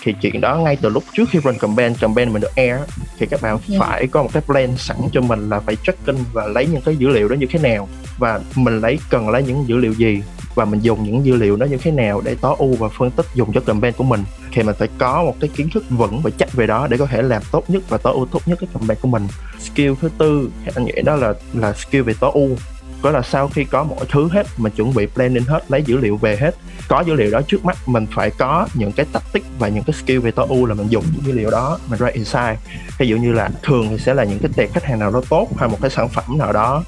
Speaker 7: thì chuyện đó ngay từ lúc trước khi run campaign campaign mình được air thì các bạn
Speaker 3: Yeah.
Speaker 7: phải có một cái plan sẵn cho mình là phải tracking và lấy những cái dữ liệu đó như thế nào. Và mình lấy cần lấy những dữ liệu gì và mình dùng những dữ liệu đó như thế nào để tối ưu và phân tích dùng cho campaign của mình. Thì mình phải có một cái kiến thức vững và chắc về đó để có thể làm tốt nhất và tối ưu tốt nhất cái campaign của mình. Skill thứ tư thì anh nghĩ đó là là skill về tối ưu. Có là sau khi có mọi thứ hết mình chuẩn bị planning hết lấy dữ liệu về hết có dữ liệu đó trước mắt, mình phải có những cái tactic và những cái skill về tối ưu là mình dùng những dữ liệu đó, mình ra insight ví dụ như là thường thì sẽ là những cái tệp khách hàng nào đó tốt hay một cái sản phẩm nào đó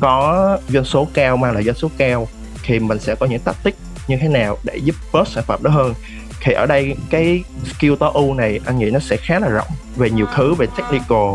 Speaker 7: có doanh số cao mang lại doanh số cao, thì mình sẽ có những tactic như thế nào để giúp bớt sản phẩm đó hơn. Thì ở đây cái skill tối ưu này anh nghĩ nó sẽ khá là rộng về nhiều thứ, về technical,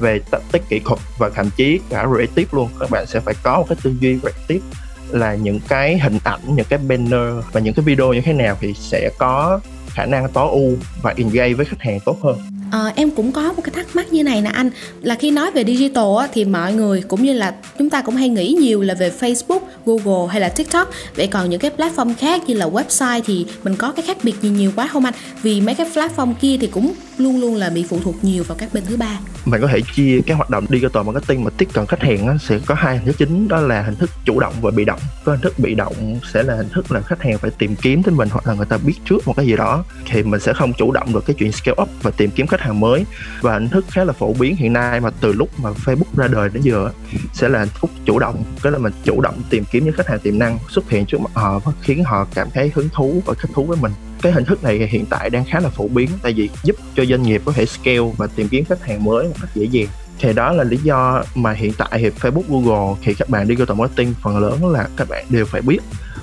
Speaker 7: về tactic kỹ thuật và thậm chí cả creative luôn. Các bạn sẽ phải có một cái tư duy creative là những cái hình ảnh, những cái banner và những cái video như thế nào thì sẽ có khả năng tối ưu và engage với khách hàng tốt hơn.
Speaker 3: À, em cũng có một cái thắc mắc như này nè anh. Là khi nói về digital á, thì mọi người cũng như là chúng ta cũng hay nghĩ nhiều là về Facebook, Google hay là TikTok. Vậy còn những cái platform khác như là website thì mình có cái khác biệt gì nhiều quá không anh? Vì mấy cái platform kia thì cũng luôn luôn là bị phụ thuộc nhiều vào các bên thứ ba.
Speaker 7: Mình có thể chia cái hoạt động digital marketing mà tiếp cận khách hàng á, sẽ có hai hình thức chính đó là hình thức chủ động và bị động. Có hình thức bị động sẽ là hình thức là khách hàng phải tìm kiếm tới mình hoặc là người ta biết trước một cái gì đó. Thì mình sẽ không chủ động được cái chuyện scale up và tìm kiếm khách khách hàng mới. Và hình thức khá là phổ biến hiện nay mà từ lúc mà Facebook ra đời đến giờ sẽ là hình thức chủ động. Tức là mình chủ động tìm kiếm những khách hàng tiềm năng xuất hiện trước mặt họ và khiến họ cảm thấy hứng thú và thích thú với mình. Cái hình thức này hiện tại đang khá là phổ biến tại vì giúp cho doanh nghiệp có thể scale và tìm kiếm khách hàng mới một cách dễ dàng. Thì đó là lý do mà hiện tại thì Facebook, Google thì các bạn đi digital marketing phần lớn là các bạn đều phải biết.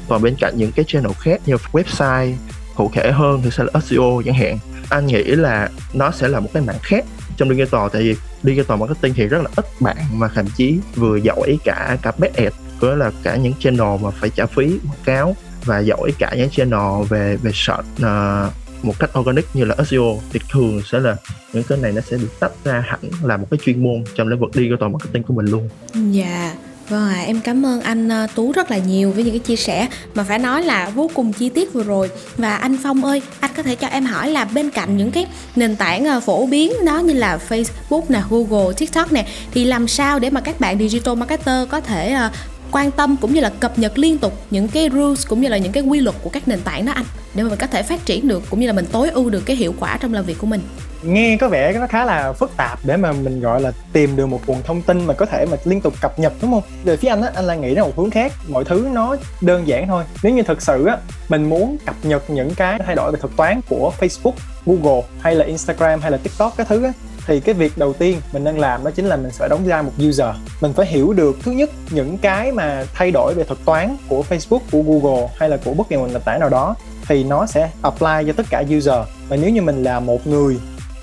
Speaker 7: Còn bên cạnh những cái channel khác như website cụ thể hơn thì sẽ là SEO chẳng hạn anh nghĩ là nó sẽ là một cái mảng khác trong digital tại vì digital marketing thì rất là ít bạn mà thậm chí vừa giỏi cả cả paid ad có là cả những channel mà phải trả phí quảng cáo và giỏi cả những channel về về search uh, một cách organic như là SEO thì thường sẽ là những cái này nó sẽ được tách ra hẳn là một cái chuyên môn trong lĩnh vực digital marketing của mình luôn.
Speaker 3: Dạ. Vâng ạ, em cảm ơn anh ờ, Tú rất là nhiều với những cái chia sẻ mà phải nói là vô cùng chi tiết vừa rồi. Và anh Phong ơi, anh có thể cho em hỏi là bên cạnh những cái nền tảng ờ, phổ biến đó như là Facebook nè, Google, TikTok nè thì làm sao để mà các bạn digital marketer có thể ờ, quan tâm cũng như là cập nhật liên tục những cái rules cũng như là những cái quy luật của các nền tảng đó anh để mà mình có thể phát triển được cũng như là mình tối ưu được cái hiệu quả trong làm việc của mình
Speaker 6: nghe có vẻ nó khá là phức tạp để mà mình, gọi là, tìm được một nguồn thông tin mà có thể mà liên tục cập nhật, đúng không? Về phía anh á, anh lại nghĩ ra một hướng khác, mọi thứ nó đơn giản thôi. Nếu như thực sự á, mình muốn cập nhật những cái thay đổi về thuật toán của Facebook, Google hay là Instagram hay là TikTok cái thứ á, thì cái việc đầu tiên mình nên làm đó chính là mình phải đóng ra một user. Mình phải hiểu được, thứ nhất, những cái mà thay đổi về thuật toán của Facebook, của Google hay là của bất kỳ một nền tảng nào đó, thì nó sẽ apply cho tất cả user. Và nếu như mình là một người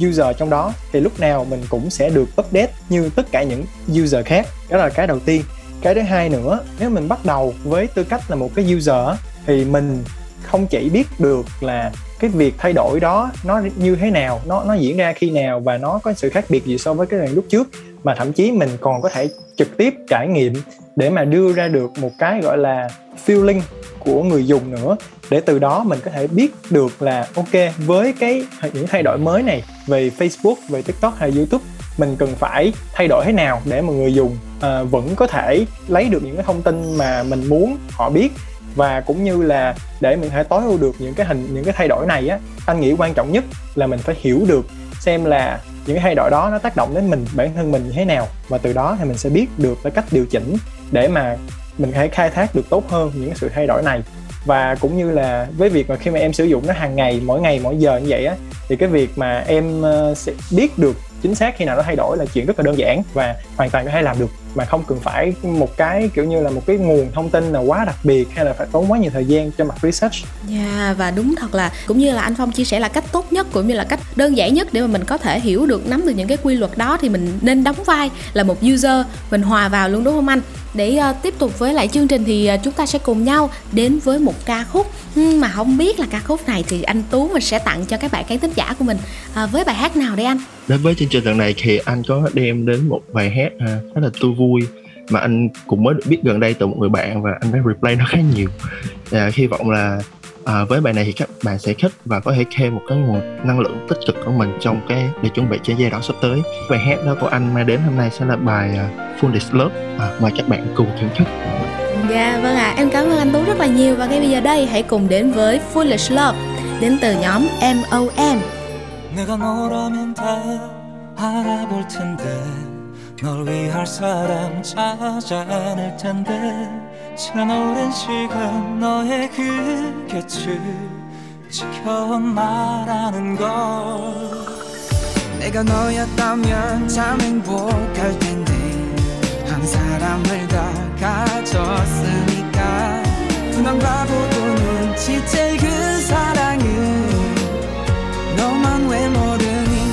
Speaker 6: user trong đó, thì lúc nào mình cũng sẽ được update như tất cả những user khác. Đó là cái đầu tiên. Cái thứ hai nữa, nếu mình bắt đầu với tư cách là một cái user thì mình không chỉ biết được là cái việc thay đổi đó nó như thế nào, nó nó diễn ra khi nào và nó có sự khác biệt gì so với cái lần lúc trước, mà thậm chí mình còn có thể trực tiếp trải nghiệm để mà đưa ra được một cái gọi là feeling của người dùng nữa để từ đó mình có thể biết được là ok với cái những thay đổi mới này về Facebook về TikTok hay YouTube mình cần phải thay đổi thế nào để mà người dùng à, vẫn có thể lấy được những cái thông tin mà mình muốn họ biết? Và cũng như là để mình thể tối ưu được những cái hình những cái thay đổi này á anh nghĩ quan trọng nhất là mình phải hiểu được xem là những cái thay đổi đó nó tác động đến mình bản thân mình như thế nào. Và từ đó thì mình sẽ biết được cái cách điều chỉnh để mà mình hãy khai thác được tốt hơn những cái sự thay đổi này và cũng như là với việc mà khi mà em sử dụng nó hàng ngày, mỗi ngày, mỗi giờ như vậy á, thì cái việc mà em ờ, sẽ biết được chính xác khi nào nó thay đổi là chuyện rất là đơn giản và hoàn toàn có thể làm được mà không cần phải một cái kiểu như là một cái nguồn thông tin nào quá đặc biệt hay là phải tốn quá nhiều thời gian cho mặt research
Speaker 3: Dạ và đúng thật là cũng như là anh Phong chia sẻ là cách tốt nhất cũng như là cách đơn giản nhất để mà mình có thể hiểu được nắm được những cái quy luật đó thì mình nên đóng vai là một user mình hòa vào luôn đúng không anh? Để ờ, tiếp tục với lại chương trình thì ờ, chúng ta sẽ cùng nhau đến với một ca khúc Ừm, mà không biết là ca khúc này thì anh Tú mình sẽ tặng cho các bạn khán thính giả của mình Ờ, với bài hát nào đây anh?
Speaker 7: đến với chương trình lần này thì anh có đem đến một bài hát à, rất là tươi vui mà anh cũng mới được biết gần đây từ một người bạn và anh đã replay nó khá nhiều à, hy vọng là à, với bài này thì các bạn sẽ thích và có thể thêm một cái nguồn năng lượng tích cực của mình trong cái để chuẩn bị cho giai đoạn sắp tới bài hát đó của anh mang đến hôm nay sẽ là bài uh, Foolish Love à, mời các bạn cùng thưởng thức
Speaker 3: Dạ vâng ạ, em cảm ơn anh Tú rất là nhiều và ngay bây giờ đây hãy cùng đến với Foolish Love đến từ nhóm MOM.
Speaker 14: 내가 너라면 다 알아볼 텐데 널 위할 사람 찾아낼 텐데 지난 오랜 시간 너의 그 곁을 지켜만라는 걸.
Speaker 15: 내가 너였다면 참 행복할 텐데 한 사람을 다 가졌으니까 분한 바보도 눈치챌 그 사랑은 너만 왜 모르니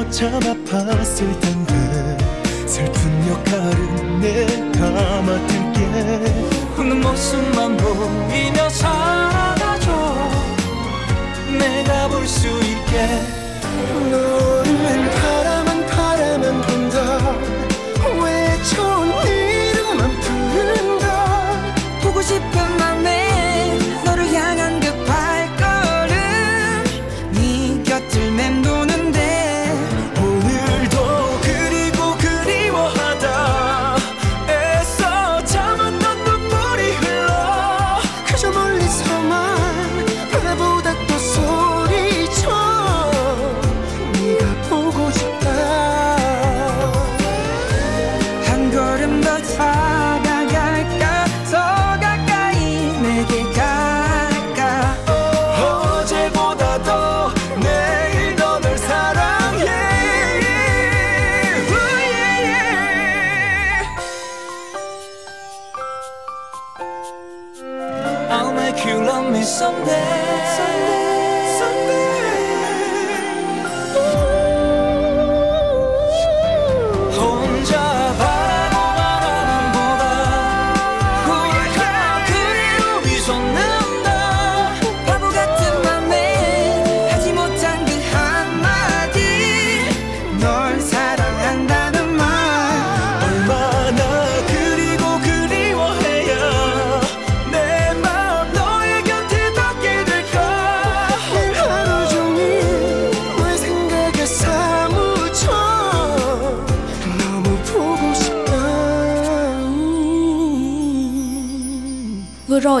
Speaker 14: 나라면 더참 아팠을 텐데 슬픈 역할은 내가 맡을게. 웃는 모습만 보이며 살아가줘. 내가 볼 수 있게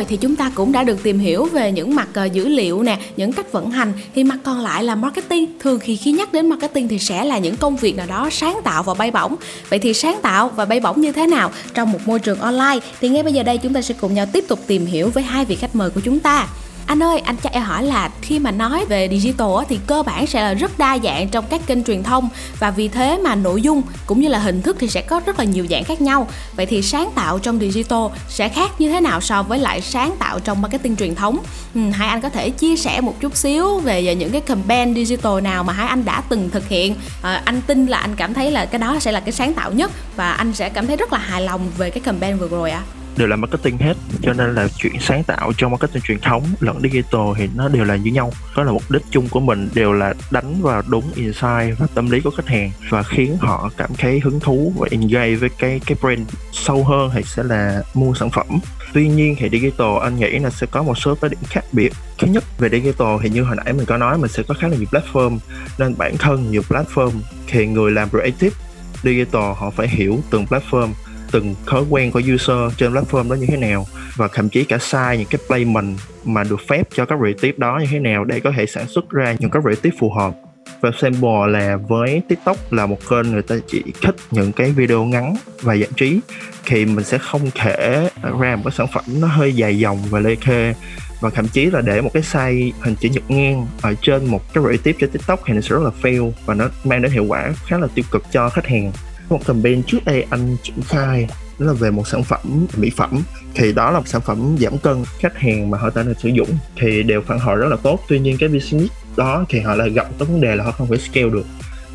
Speaker 3: rồi thì chúng ta cũng đã được tìm hiểu về những mặt ờ, dữ liệu nè, những cách vận hành thì mặt còn lại là marketing. Thường khi khi nhắc đến marketing thì sẽ là những công việc nào đó sáng tạo và bay bổng. Vậy thì sáng tạo và bay bổng như thế nào trong một môi trường online thì ngay bây giờ đây chúng ta sẽ cùng nhau tiếp tục tìm hiểu với hai vị khách mời của chúng ta. Anh ơi, anh cho em hỏi là khi mà nói về digital thì cơ bản sẽ là rất đa dạng trong các kênh truyền thông và vì thế mà nội dung cũng như là hình thức thì sẽ có rất là nhiều dạng khác nhau. Vậy thì sáng tạo trong digital sẽ khác như thế nào so với lại sáng tạo trong marketing truyền thống? Ừ, hai anh có thể chia sẻ một chút xíu về những cái campaign digital nào mà hai anh đã từng thực hiện. À, anh tin là anh cảm thấy là cái đó sẽ là cái sáng tạo nhất và anh sẽ cảm thấy rất là hài lòng về cái campaign vừa rồi ạ. À
Speaker 7: đều là marketing hết, cho nên là chuyện sáng tạo trong marketing truyền thống lẫn digital thì nó đều là như nhau. Đó là mục đích chung của mình, đều là đánh vào đúng insight và tâm lý của khách hàng và khiến họ cảm thấy hứng thú và engage với cái cái brand sâu hơn hay sẽ là mua sản phẩm. Tuy nhiên thì digital, anh nghĩ là sẽ có một số cái điểm khác biệt. Thứ nhất, về digital thì như hồi nãy mình có nói, mình sẽ có khá là nhiều platform, nên bản thân nhiều platform thì người làm creative, digital họ phải hiểu từng platform từng thói quen của user trên platform đó như thế nào, và thậm chí cả sai những cái playment mà được phép cho các creative đó như thế nào để có thể sản xuất ra những cái creative phù hợp. Và sample là với tiktok là một kênh người ta chỉ thích những cái video ngắn và giải trí, thì mình sẽ không thể ra một cái sản phẩm nó hơi dài dòng và lê khê. Và thậm chí là để một cái size hình chữ nhật ngang ở trên một cái creative trên tiktok thì nó sẽ rất là fail và nó mang đến hiệu quả khá là tiêu cực cho khách hàng một campaign trước đây anh triển khai đó là về một sản phẩm mỹ phẩm. Thì đó là một sản phẩm giảm cân khách hàng mà họ đã được sử dụng thì đều phản hồi rất là tốt. Tuy nhiên cái business đó thì họ lại gặp cái vấn đề là họ không thể scale được.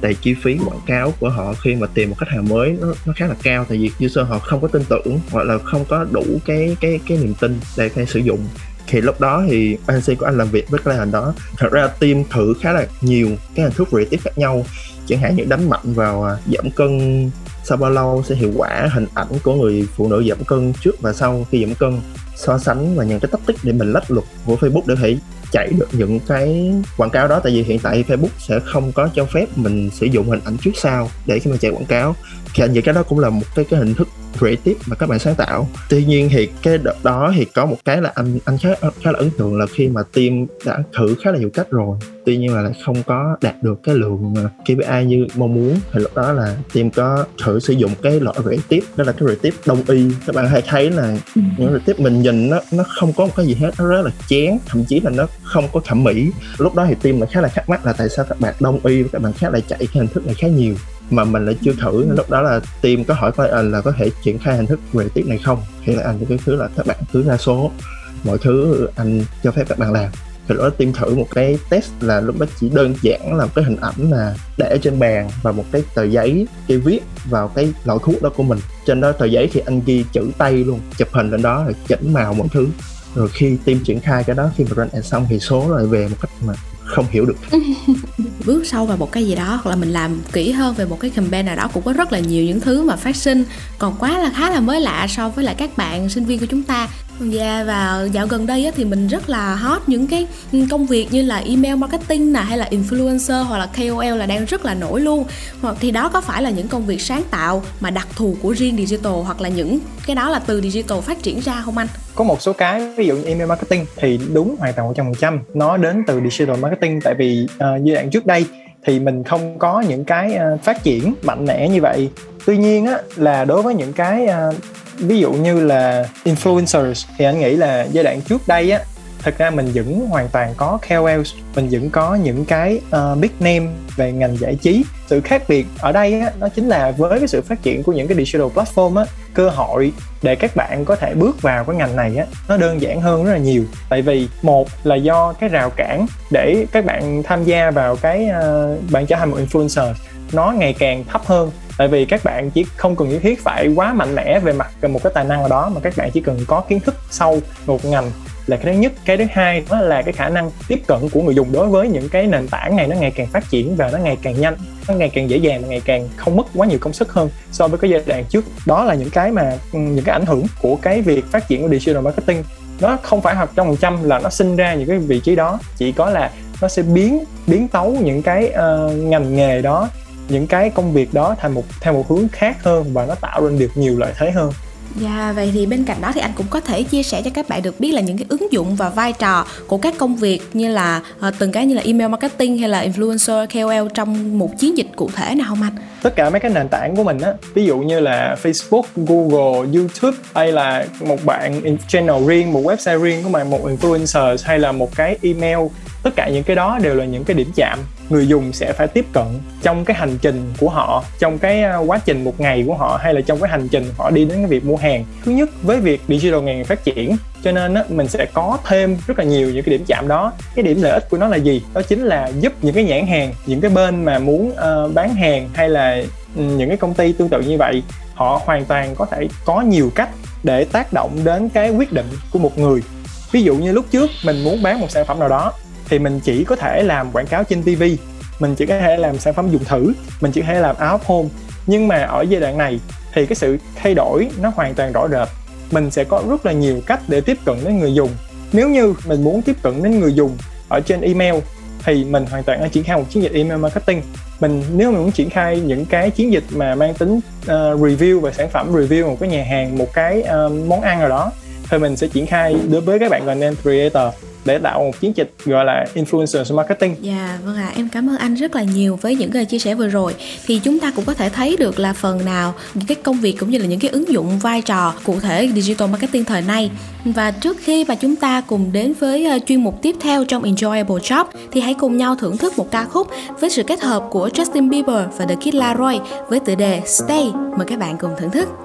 Speaker 7: Tại chi phí quảng cáo của họ khi mà tìm một khách hàng mới nó, nó khá là cao. Tại vì user họ không có tin tưởng hoặc là không có đủ cái cái cái niềm tin để phải sử dụng. Thì lúc đó thì agency của anh làm việc với client đó. Thật ra team thử khá là nhiều cái hình thức creative khác nhau chẳng hạn như đánh mạnh vào à, giảm cân sau bao lâu sẽ hiệu quả hình ảnh của người phụ nữ giảm cân trước và sau khi giảm cân, so sánh và những cái tactic để mình lách luật của Facebook để thể chạy được những cái quảng cáo đó. Tại vì hiện tại Facebook sẽ không có cho phép mình sử dụng hình ảnh trước sau để khi mà chạy quảng cáo. Thì anh nghĩ cái đó cũng là một cái cái hình thức creative mà các bạn sáng tạo. Tuy nhiên thì cái đợt đó thì có một cái là anh anh khá khá là ấn tượng là khi mà team đã thử khá là nhiều cách rồi. Tuy nhiên là lại không có đạt được cái lượng KPI như mong muốn. Thì lúc đó là team có thử sử dụng cái loại creative đó là cái creative đông y. Các bạn hay thấy là ừ. những creative mình nhìn nó nó không có một cái gì hết nó rất là chén thậm chí là nó không có thẩm mỹ. Lúc đó thì team lại khá là thắc mắc là tại sao các bạn đông y các bạn khác lại chạy cái hình thức này khá nhiều mà mình lại chưa thử. Lúc đó là team có hỏi coi anh là có thể triển khai hình thức creative này không? Thì là anh cái thứ là các bạn cứ ra số mọi thứ anh cho phép các bạn làm. Thì lúc đó team thử một cái test là lúc đó chỉ đơn giản là một cái hình ảnh là để trên bàn và một cái tờ giấy cái viết vào cái lọ thuốc đó của mình. Trên đó tờ giấy thì anh ghi chữ tay luôn chụp hình lên đó rồi chỉnh màu mọi thứ rồi khi team triển khai cái đó, khi mà run ad xong thì số lại về một cách mà không hiểu được. [laughs]
Speaker 3: Bước sâu vào một cái gì đó, hoặc là mình làm kỹ hơn về một cái campaign nào đó cũng có rất là nhiều những thứ mà phát sinh, còn quá là khá là mới lạ so với lại các bạn sinh viên của chúng ta. Dạ và dạo gần đây á, thì mình rất là hot những cái công việc như là email marketing nè hay là influencer hoặc là KOL là đang rất là nổi luôn. Hoặc thì đó có phải là những công việc sáng tạo mà đặc thù của riêng digital hoặc là những cái đó là từ digital phát triển ra không anh?
Speaker 6: Có một số cái ví dụ như email marketing thì đúng hoàn toàn 100% nó đến từ digital marketing tại vì uh, giai đoạn trước đây thì mình không có những cái uh, phát triển mạnh mẽ như vậy tuy nhiên á là đối với những cái uh, ví dụ như là influencers thì anh nghĩ là giai đoạn trước đây á thực ra mình vẫn hoàn toàn có KOLs mình vẫn có những cái uh, big name về ngành giải trí. Sự khác biệt ở đây á, nó chính là với cái sự phát triển của những cái digital platform á cơ hội để các bạn có thể bước vào cái ngành này á nó đơn giản hơn rất là nhiều. Tại vì một là do cái rào cản để các bạn tham gia vào cái uh, bạn trở thành một influencer nó ngày càng thấp hơn. Tại vì các bạn chỉ không cần nhất thiết phải quá mạnh mẽ về mặt một cái tài năng nào đó mà các bạn chỉ cần có kiến thức sâu một ngành là cái thứ nhất. Cái thứ hai đó là cái khả năng tiếp cận của người dùng đối với những cái nền tảng này nó ngày càng phát triển và nó ngày càng nhanh nó ngày càng dễ dàng và ngày càng không mất quá nhiều công sức hơn so với cái giai đoạn trước. Đó là những cái mà ừ, những cái ảnh hưởng của cái việc phát triển của digital marketing. Nó không phải hoặc trong phần trăm là nó sinh ra những cái vị trí đó chỉ có là nó sẽ biến biến tấu những cái uh, ngành nghề đó những cái công việc đó thành một theo một hướng khác hơn và nó tạo ra được nhiều lợi thế hơn
Speaker 3: Dạ, vậy thì bên cạnh đó thì anh cũng có thể chia sẻ cho các bạn được biết là những cái ứng dụng và vai trò của các công việc như là uh, từng cái như là email marketing hay là influencer KOL trong một chiến dịch cụ thể nào không anh?
Speaker 6: tất cả mấy cái nền tảng của mình á ví dụ như là Facebook, Google, YouTube hay là một bạn channel riêng, một website riêng của bạn, một influencer hay là một cái email tất cả những cái đó đều là những cái điểm chạm người dùng sẽ phải tiếp cận trong cái hành trình của họ trong cái à, quá trình một ngày của họ hay là trong cái hành trình họ đi đến cái việc mua hàng. Thứ nhất với việc digital ngày phát triển cho nên á, mình sẽ có thêm rất là nhiều những cái điểm chạm đó. Cái điểm lợi ích của nó là gì? Đó chính là giúp những cái nhãn hàng những cái bên mà muốn uh, bán hàng hay là ừ, những cái công ty tương tự như vậy họ hoàn toàn có thể có nhiều cách để tác động đến cái quyết định của một người. Ví dụ như lúc trước mình muốn bán một sản phẩm nào đó thì mình chỉ có thể làm quảng cáo trên TV mình chỉ có thể làm sản phẩm dùng thử mình chỉ có thể làm out home. Nhưng mà ở giai đoạn này thì cái sự thay đổi nó hoàn toàn rõ rệt. Mình sẽ có rất là nhiều cách để tiếp cận đến người dùng. Nếu như mình muốn tiếp cận đến người dùng ở trên email thì mình hoàn toàn đang triển khai một chiến dịch email marketing. Mình nếu mình muốn triển khai những cái chiến dịch mà mang tính uh, review về sản phẩm review một cái nhà hàng một cái uh, món ăn nào đó thì mình sẽ triển khai đối với các bạn content creator để tạo một chiến dịch gọi là influencer marketing.
Speaker 3: Dạ vâng ạ, à, em cảm ơn anh rất là nhiều với những cái chia sẻ vừa rồi. Thì chúng ta cũng có thể thấy được là phần nào những cái công việc cũng như là những cái ứng dụng vai trò cụ thể digital marketing thời nay. Và trước khi mà chúng ta cùng đến với ờ, chuyên mục tiếp theo trong Enjoyable Job thì hãy cùng nhau thưởng thức một ca khúc với sự kết hợp của Justin Bieber và The Kid Laroi với tựa đề Stay. Mời các bạn cùng thưởng thức.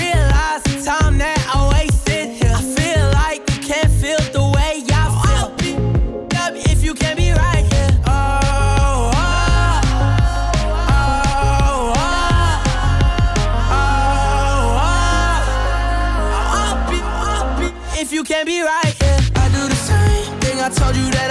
Speaker 13: Told you that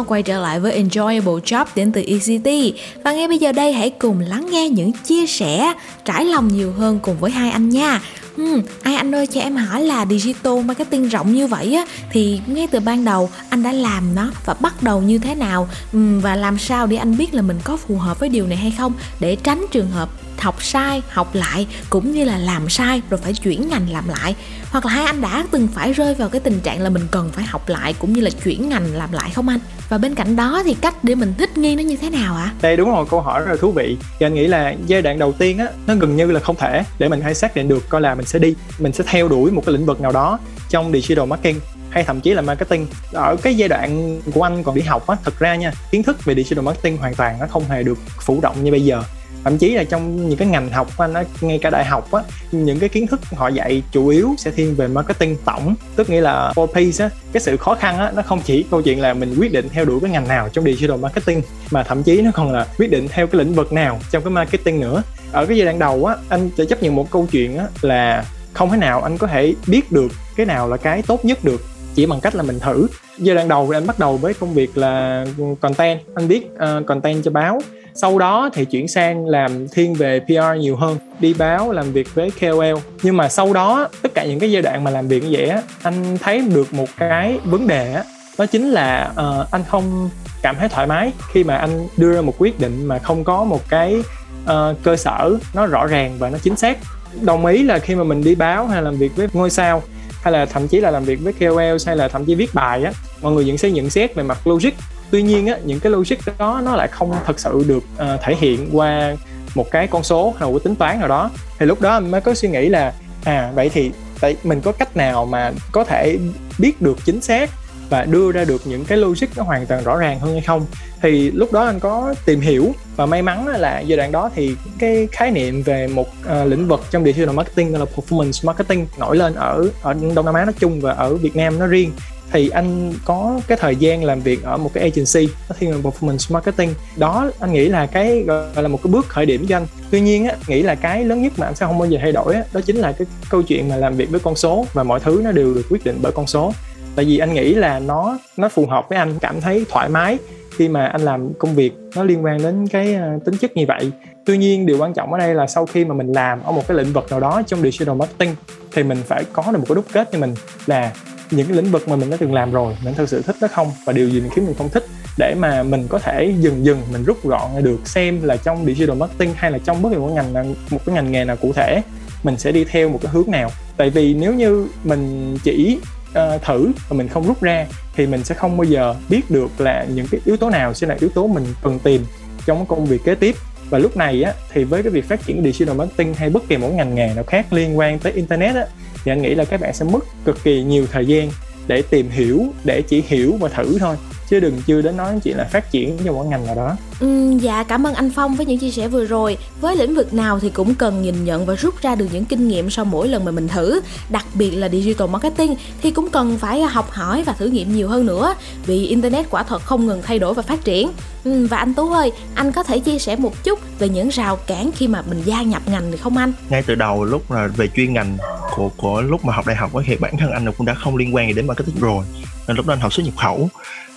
Speaker 3: nhau quay trở lại với Enjoyable Job đến từ ECT Và ngay bây giờ đây hãy cùng lắng nghe những chia sẻ, trải lòng nhiều hơn cùng với hai anh nha. Hmm, ai anh ơi cho em hỏi là digital marketing rộng như vậy á thì ngay từ ban đầu anh đã làm nó và bắt đầu như thế nào? Và làm sao để anh biết là mình có phù hợp với điều này hay không? Để tránh trường hợp học sai, học lại, cũng như là làm sai rồi phải chuyển ngành làm lại. Hoặc là hai anh đã từng phải rơi vào cái tình trạng là mình cần phải học lại cũng như là chuyển ngành làm lại không anh? Và bên cạnh đó thì cách để mình thích nghi nó như thế nào ạ?
Speaker 6: Đây đúng rồi, câu hỏi rất là thú vị. Thì anh nghĩ là giai đoạn đầu tiên á, Nó gần như là không thể để mình hay xác định được coi là mình sẽ đi, Mình sẽ theo đuổi một cái lĩnh vực nào đó Trong digital marketing hay thậm chí là marketing. Ở cái giai đoạn của anh còn đi học á thực ra nha, kiến thức về digital marketing hoàn toàn nó không hề được phủ rộng như bây giờ thậm chí là trong những cái ngành học của anh á ngay cả đại học á những cái kiến thức họ dạy chủ yếu sẽ thiên về marketing tổng. Tức nghĩa là four P's á cái sự khó khăn á nó không chỉ câu chuyện là mình quyết định theo đuổi cái ngành nào trong digital marketing mà thậm chí nó còn là quyết định theo cái lĩnh vực nào trong cái marketing nữa. Ở cái giai đoạn đầu á anh sẽ chấp nhận một câu chuyện á là không thể nào anh có thể biết được cái nào là cái tốt nhất được chỉ bằng cách là mình thử. Giai đoạn đầu thì anh bắt đầu với công việc là content. Anh viết uh, ờ, content cho báo sau đó thì chuyển sang làm thiên về PR nhiều hơn đi báo làm việc với KOL nhưng mà sau đó tất cả những cái giai đoạn mà làm việc như vậy á anh thấy được một cái vấn đề á đó chính là uh, anh không cảm thấy thoải mái khi mà anh đưa ra một quyết định mà không có một cái uh, cơ sở nó rõ ràng và nó chính xác. Đồng ý là khi mà mình đi báo hay làm việc với ngôi sao hay là thậm chí là làm việc với KOL hay là thậm chí viết bài á mọi người vẫn sẽ nhận xét về mặt logic tuy nhiên á những cái logic đó nó lại không thật sự được uh, thể hiện qua một cái con số hay một cái tính toán nào đó. Thì lúc đó mới có suy nghĩ là à vậy thì tại mình có cách nào mà có thể biết được chính xác và đưa ra được những cái logic nó hoàn toàn rõ ràng hơn hay không? Thì lúc đó anh có tìm hiểu và may mắn là giai đoạn đó thì cái khái niệm về một uh, lĩnh vực trong digital marketing là performance marketing nổi lên ở ở Đông Nam Á nói chung và ở Việt Nam nó riêng thì anh có cái thời gian làm việc ở một cái agency nó thiên về performance marketing. Đó, anh nghĩ là cái, gọi là một cái bước khởi điểm cho anh. Tuy nhiên á, nghĩ là cái lớn nhất mà anh sẽ không bao giờ thay đổi á, đó chính là cái câu chuyện mà làm việc với con số và mọi thứ nó đều được quyết định bởi con số. Tại vì anh nghĩ là nó nó phù hợp với anh, cảm thấy thoải mái khi mà anh làm công việc nó liên quan đến cái ờ, tính chất như vậy. Tuy nhiên, điều quan trọng ở đây là sau khi mà mình làm ở một cái lĩnh vực nào đó trong digital marketing thì mình phải có được một cái đúc kết cho mình là những cái lĩnh vực mà mình đã từng làm rồi mình thực sự thích nó không? Và điều gì mình khiến mình không thích để mà mình có thể dần dần mình rút gọn được xem là trong digital marketing hay là trong bất kỳ một ngành một cái ngành nghề nào cụ thể mình sẽ đi theo một cái hướng nào? Tại vì nếu như mình chỉ uh, thử và mình không rút ra thì mình sẽ không bao giờ biết được là những cái yếu tố nào sẽ là yếu tố mình cần tìm trong công việc kế tiếp. Và lúc này á thì với cái việc phát triển digital marketing hay bất kỳ một ngành nghề nào khác liên quan tới internet á thì anh nghĩ là các bạn sẽ mất cực kỳ nhiều thời gian để tìm hiểu để chỉ hiểu và thử thôi. Chứ đừng chưa đến nói chuyện là phát triển trong một ngành nào đó.
Speaker 3: Ừ, dạ cảm ơn anh Phong với những chia sẻ vừa rồi. Với lĩnh vực nào thì cũng cần nhìn nhận và rút ra được những kinh nghiệm sau mỗi lần mà mình thử. Đặc biệt là digital marketing thì cũng cần phải học hỏi và thử nghiệm nhiều hơn nữa Vì Internet quả thật không ngừng thay đổi và phát triển ừ, Và anh Tú ơi, anh có thể chia sẻ một chút về những rào cản khi mà mình gia nhập ngành được không anh?
Speaker 7: ngay từ đầu lúc là về chuyên ngành của của lúc mà học đại học ấy, thì bản thân anh cũng đã không liên quan gì đến marketing rồi nên lúc đó anh học xuất nhập khẩu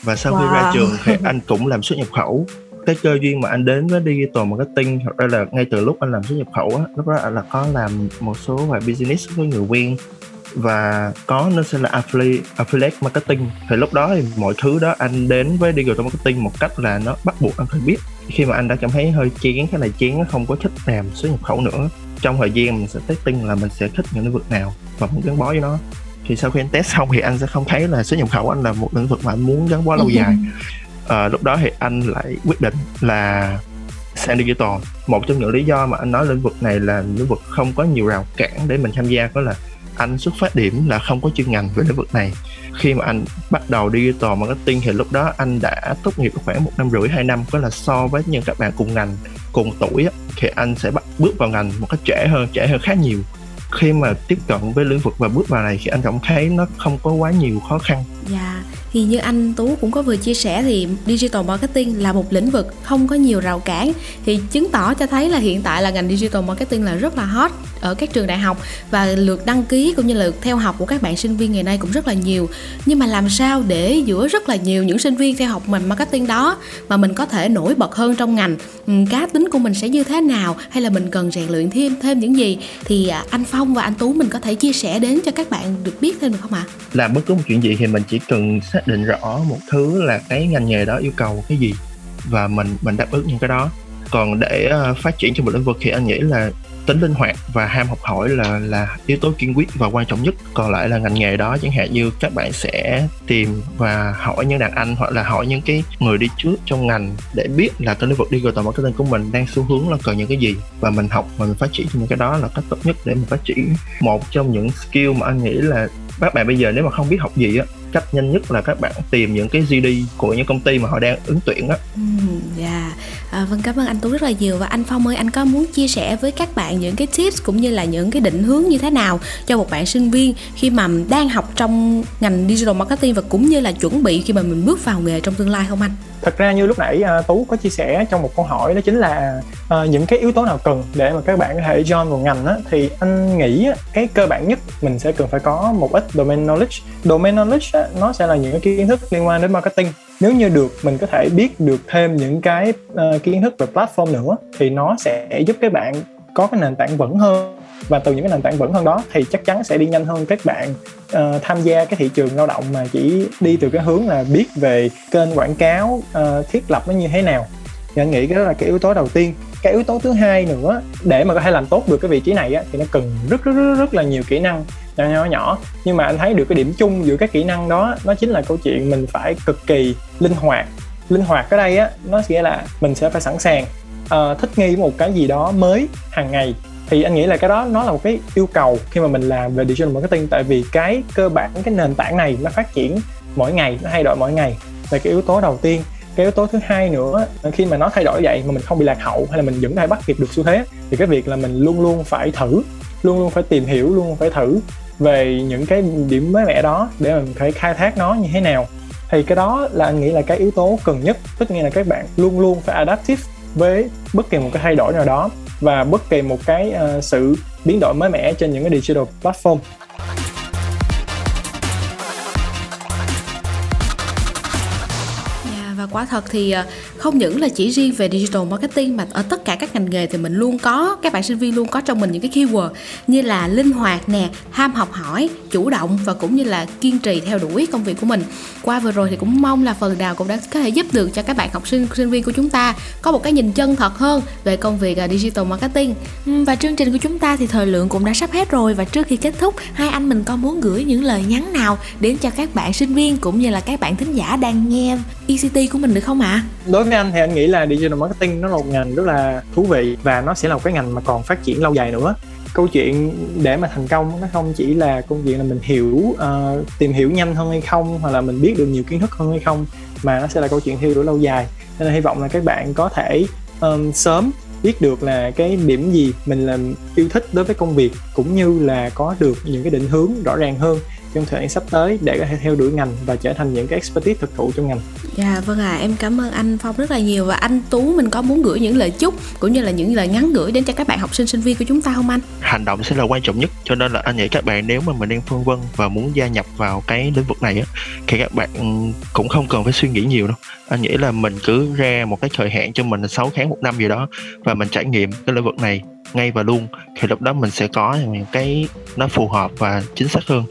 Speaker 7: và sau khi ra
Speaker 11: Wow.
Speaker 7: trường thì [laughs] anh cũng làm xuất nhập khẩu cái cơ duyên mà anh đến với digital marketing thật ra là ngay từ lúc anh làm xuất nhập khẩu á lúc đó anh là có làm một số vài business với người quen và có nó sẽ là affiliate, affiliate marketing. Thì lúc đó thì mọi thứ đó anh đến với digital marketing một cách là nó bắt buộc anh phải biết. Khi mà anh đã cảm thấy hơi chán cái này chán không có thích làm xuất nhập khẩu nữa trong thời gian mình sẽ testing là mình sẽ thích những lĩnh vực nào và muốn gắn bó với nó. Thì sau khi anh test xong thì anh sẽ không thấy là xuất nhập khẩu anh là một lĩnh vực mà anh muốn gắn bó lâu dài. Ờ, lúc đó thì anh lại quyết định là sang digital. Một trong những lý do mà anh nói lĩnh vực này là lĩnh vực không có nhiều rào cản để mình tham gia đó là anh xuất phát điểm là không có chuyên ngành về lĩnh vực này. Khi mà anh bắt đầu digital marketing thì lúc đó anh đã tốt nghiệp khoảng một năm rưỡi hai năm có là so với những các bạn cùng ngành cùng tuổi thì anh sẽ bắt bước vào ngành một cách trễ hơn trễ hơn khá nhiều. Khi mà tiếp cận với lĩnh vực và bước vào này thì anh cảm thấy nó không có quá nhiều khó khăn.
Speaker 3: Dạ, thì như anh Tú cũng có vừa chia sẻ thì digital marketing là một lĩnh vực không có nhiều rào cản thì chứng tỏ cho thấy là hiện tại là ngành digital marketing là rất là hot ở các trường đại học và lượt đăng ký cũng như là lượt theo học của các bạn sinh viên ngày nay cũng rất là nhiều. Nhưng mà làm sao để giữa rất là nhiều những sinh viên theo học ngành marketing đó mà mình có thể nổi bật hơn trong ngành, ừ, cá tính của mình sẽ như thế nào hay là mình cần rèn luyện thêm thêm những gì thì à, anh Phong và anh Tú mình có thể chia sẻ đến cho các bạn được biết thêm được không ạ?
Speaker 7: làm bất cứ một chuyện gì thì mình chỉ cần xác định rõ một thứ là cái ngành nghề đó yêu cầu cái gì và mình mình đáp ứng những cái đó. Còn để uh, phát triển trong một lĩnh vực thì anh nghĩ là tính linh hoạt và ham học hỏi là là yếu tố kiên quyết và quan trọng nhất. Còn lại là ngành nghề đó chẳng hạn như các bạn sẽ tìm và hỏi những đàn anh hoặc là hỏi những cái người đi trước trong ngành để biết là cái lĩnh vực digital marketing của mình đang xu hướng là cần những cái gì. Và mình học và mình phát triển những cái đó là cách tốt nhất để mình phát triển một trong những skill mà anh nghĩ là các bạn bây giờ nếu mà không biết học gì á cách nhanh nhất là các bạn tìm những cái GD của những công ty mà họ đang ứng tuyển á
Speaker 3: Ừ, yeah à, vâng cảm ơn anh Tú rất là nhiều. Và anh Phong ơi anh có muốn chia sẻ với các bạn những cái tips cũng như là những cái định hướng như thế nào cho một bạn sinh viên khi mà đang học trong ngành digital marketing và cũng như là chuẩn bị khi mà mình bước vào nghề trong tương lai không anh?
Speaker 6: thật ra như lúc nãy uh, tú có chia sẻ trong một câu hỏi đó chính là uh, những cái yếu tố nào cần để mà các bạn có thể join vào ngành á thì anh nghĩ á, cái cơ bản nhất mình sẽ cần phải có một ít domain knowledge. Domain knowledge á, nó sẽ là những cái kiến thức liên quan đến marketing nếu như được mình có thể biết được thêm những cái uh, kiến thức về platform nữa thì nó sẽ giúp các bạn có cái nền tảng vững hơn. Và từ những cái nền tảng vững hơn đó thì chắc chắn sẽ đi nhanh hơn các bạn uh, tham gia cái thị trường lao động mà chỉ đi từ cái hướng là biết về kênh quảng cáo uh, thiết lập nó như thế nào. Thì anh nghĩ cái đó là cái yếu tố đầu tiên. Cái yếu tố thứ hai nữa để mà có thể làm tốt được cái vị trí này á, thì nó cần rất rất rất rất là nhiều kỹ năng nhỏ nhỏ nhỏ nhưng mà anh thấy được cái điểm chung giữa các kỹ năng đó nó chính là câu chuyện mình phải cực kỳ linh hoạt. Linh hoạt ở đây á nó nghĩa là mình sẽ phải sẵn sàng uh, thích nghi một cái gì đó mới hàng ngày. Thì anh nghĩ là cái đó nó là một cái yêu cầu khi mà mình làm về digital marketing tại vì cái cơ bản cái nền tảng này nó phát triển mỗi ngày nó thay đổi mỗi ngày là cái yếu tố đầu tiên. Cái yếu tố thứ hai nữa khi mà nó thay đổi vậy mà mình không bị lạc hậu hay là mình vẫn có thể bắt kịp được xu thế thì cái việc là mình luôn luôn phải thử luôn luôn phải tìm hiểu luôn phải thử về những cái điểm mới mẻ đó để mình phải khai thác nó như thế nào. Thì cái đó là anh nghĩ là cái yếu tố cần nhất tất nhiên là các bạn luôn luôn phải adaptive với bất kỳ một cái thay đổi nào đó và bất kỳ một cái uh, sự biến đổi mới mẻ trên những cái digital platform.
Speaker 3: Quả thật thì ờ, không những là chỉ riêng về digital marketing mà ở tất cả các ngành nghề thì mình luôn có, các bạn sinh viên luôn có trong mình những cái keyword như là linh hoạt nè, ham học hỏi, chủ động và cũng như là kiên trì theo đuổi công việc của mình. Qua vừa rồi thì cũng mong là phần nào cũng đã có thể giúp được cho các bạn học sinh sinh viên của chúng ta có một cái nhìn chân thật hơn về công việc ờ, digital marketing. Và chương trình của chúng ta thì thời lượng cũng đã sắp hết rồi và trước khi kết thúc, hai anh mình có muốn gửi những lời nhắn nào đến cho các bạn sinh viên cũng như là các bạn thính giả đang nghe ECT của mình được không ạ?
Speaker 6: đối với anh thì anh nghĩ là digital marketing nó là một ngành rất là thú vị và nó sẽ là một cái ngành mà còn phát triển lâu dài nữa. Câu chuyện để mà thành công nó không chỉ là câu chuyện là mình hiểu uh, tìm hiểu nhanh hơn hay không hoặc là mình biết được nhiều kiến thức hơn hay không mà nó sẽ là câu chuyện theo đuổi lâu dài. Nên là hy vọng là các bạn có thể um, sớm biết được là cái điểm gì mình làm yêu thích đối với công việc cũng như là có được những cái định hướng rõ ràng hơn trong thời gian sắp tới để có thể theo đuổi ngành và trở thành những cái expertise thực thụ trong ngành.
Speaker 3: Dạ vâng ạ, à, em cảm ơn anh Phong rất là nhiều và anh Tú mình có muốn gửi những lời chúc cũng như là những lời nhắn gửi đến cho các bạn học sinh sinh viên của chúng ta không anh?
Speaker 7: hành động sẽ là quan trọng nhất cho nên là anh nghĩ các bạn nếu mà mình đang phân vân và muốn gia nhập vào cái lĩnh vực này á thì các bạn cũng không cần phải suy nghĩ nhiều đâu. Anh nghĩ là mình cứ ra một cái thời hạn cho mình là 6 tháng một năm gì đó và mình trải nghiệm cái lĩnh vực này ngay và luôn thì lúc đó mình sẽ có những cái nó phù hợp và chính xác hơn.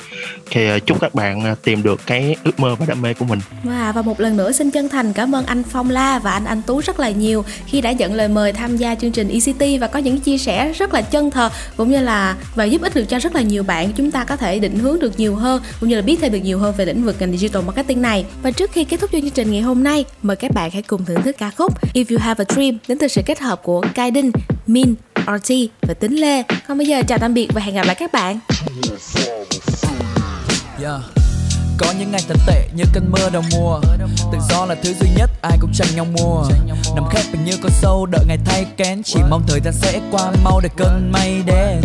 Speaker 7: Thì ờ, chúc các bạn ờ, tìm được cái ước mơ và đam mê của mình.
Speaker 3: Và, và một lần nữa xin chân thành cảm ơn anh Phong La và anh Anh Tú rất là nhiều khi đã nhận lời mời tham gia chương trình ECT và có những chia sẻ rất là chân thật cũng như là và giúp ích được cho rất là nhiều bạn. Chúng ta có thể định hướng được nhiều hơn cũng như là biết thêm được nhiều hơn về lĩnh vực ngành digital marketing này. Và trước khi kết thúc chương trình ngày hôm nay mời các bạn hãy cùng thưởng thức ca khúc If You Have a Dream đến từ sự kết hợp của Kaiden, Min, RT và Tính Lê. Còn bây giờ chào tạm biệt và hẹn gặp lại các bạn.
Speaker 13: Yeah. Có những ngày thật tệ như cơn mưa đầu mùa. Tự do là thứ duy nhất ai cũng tranh nhau mua. Nằm khép mình như con sâu đợi ngày thay kén. Chỉ mong thời gian sẽ qua mau để cơn mây đến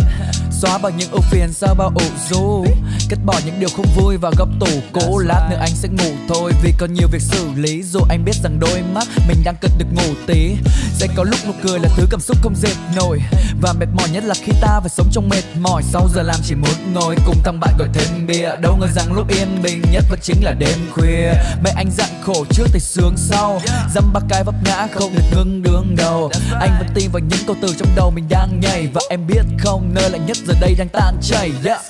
Speaker 13: Xóa bao những ưu phiền sau bao ủ rũ Cất bỏ những điều không vui vào góc tủ cũ Lát nữa anh sẽ ngủ thôi vì còn nhiều việc xử lý. Dù anh biết rằng đôi mắt mình đang cần được ngủ tí. Sẽ có lúc nụ cười là thứ cảm xúc không dệt nổi. Và mệt mỏi nhất là khi ta phải sống trong mệt mỏi. Sau giờ làm chỉ muốn ngồi cùng thằng bạn gọi thêm bia. Đâu ngờ rằng lúc yên bình nhất vẫn chính là đêm khuya. Mẹ anh dặn khổ trước thì sướng sau. Dăm ba cái vấp ngã không được ngưng đường đầu. Anh vẫn tin vào những câu từ trong đầu mình đang nhảy. Và em biết không nơi lạnh nhất giờ đây đang tan chảy. Yeah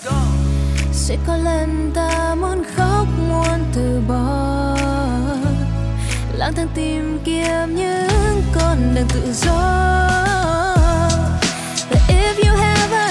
Speaker 5: sẽ có lần ta muốn khóc, muốn từ bỏ. Lang thang tìm kiếm những con đường tự do. But if you have a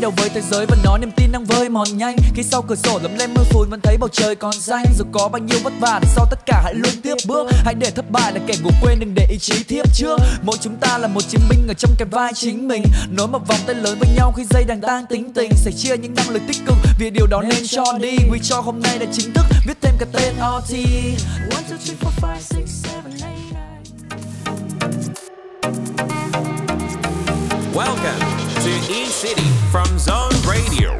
Speaker 16: quay đầu với thế giới và nói niềm tin đang vơi mòn nhanh. Khi sau cửa sổ lấm lên mưa phùn vẫn thấy bầu trời còn xanh. Dù có bao nhiêu vất vả sau tất cả hãy luôn tiếp bước. Hãy để thất bại là kẻ ngủ quên đừng để ý chí tiếp trước. Mỗi chúng ta là một chiến binh ở trong cái vai chính mình. Nối một vòng tay lớn với nhau khi dây đàn tang tính tình. Sẻ chia những năng lực tích cực vì điều đó nên cho đi. We cho hôm nay đã chính thức viết thêm cái tên OT One, two, three, four, five, six, seven, eight, nine.
Speaker 1: Welcome to E City from Zone Radio.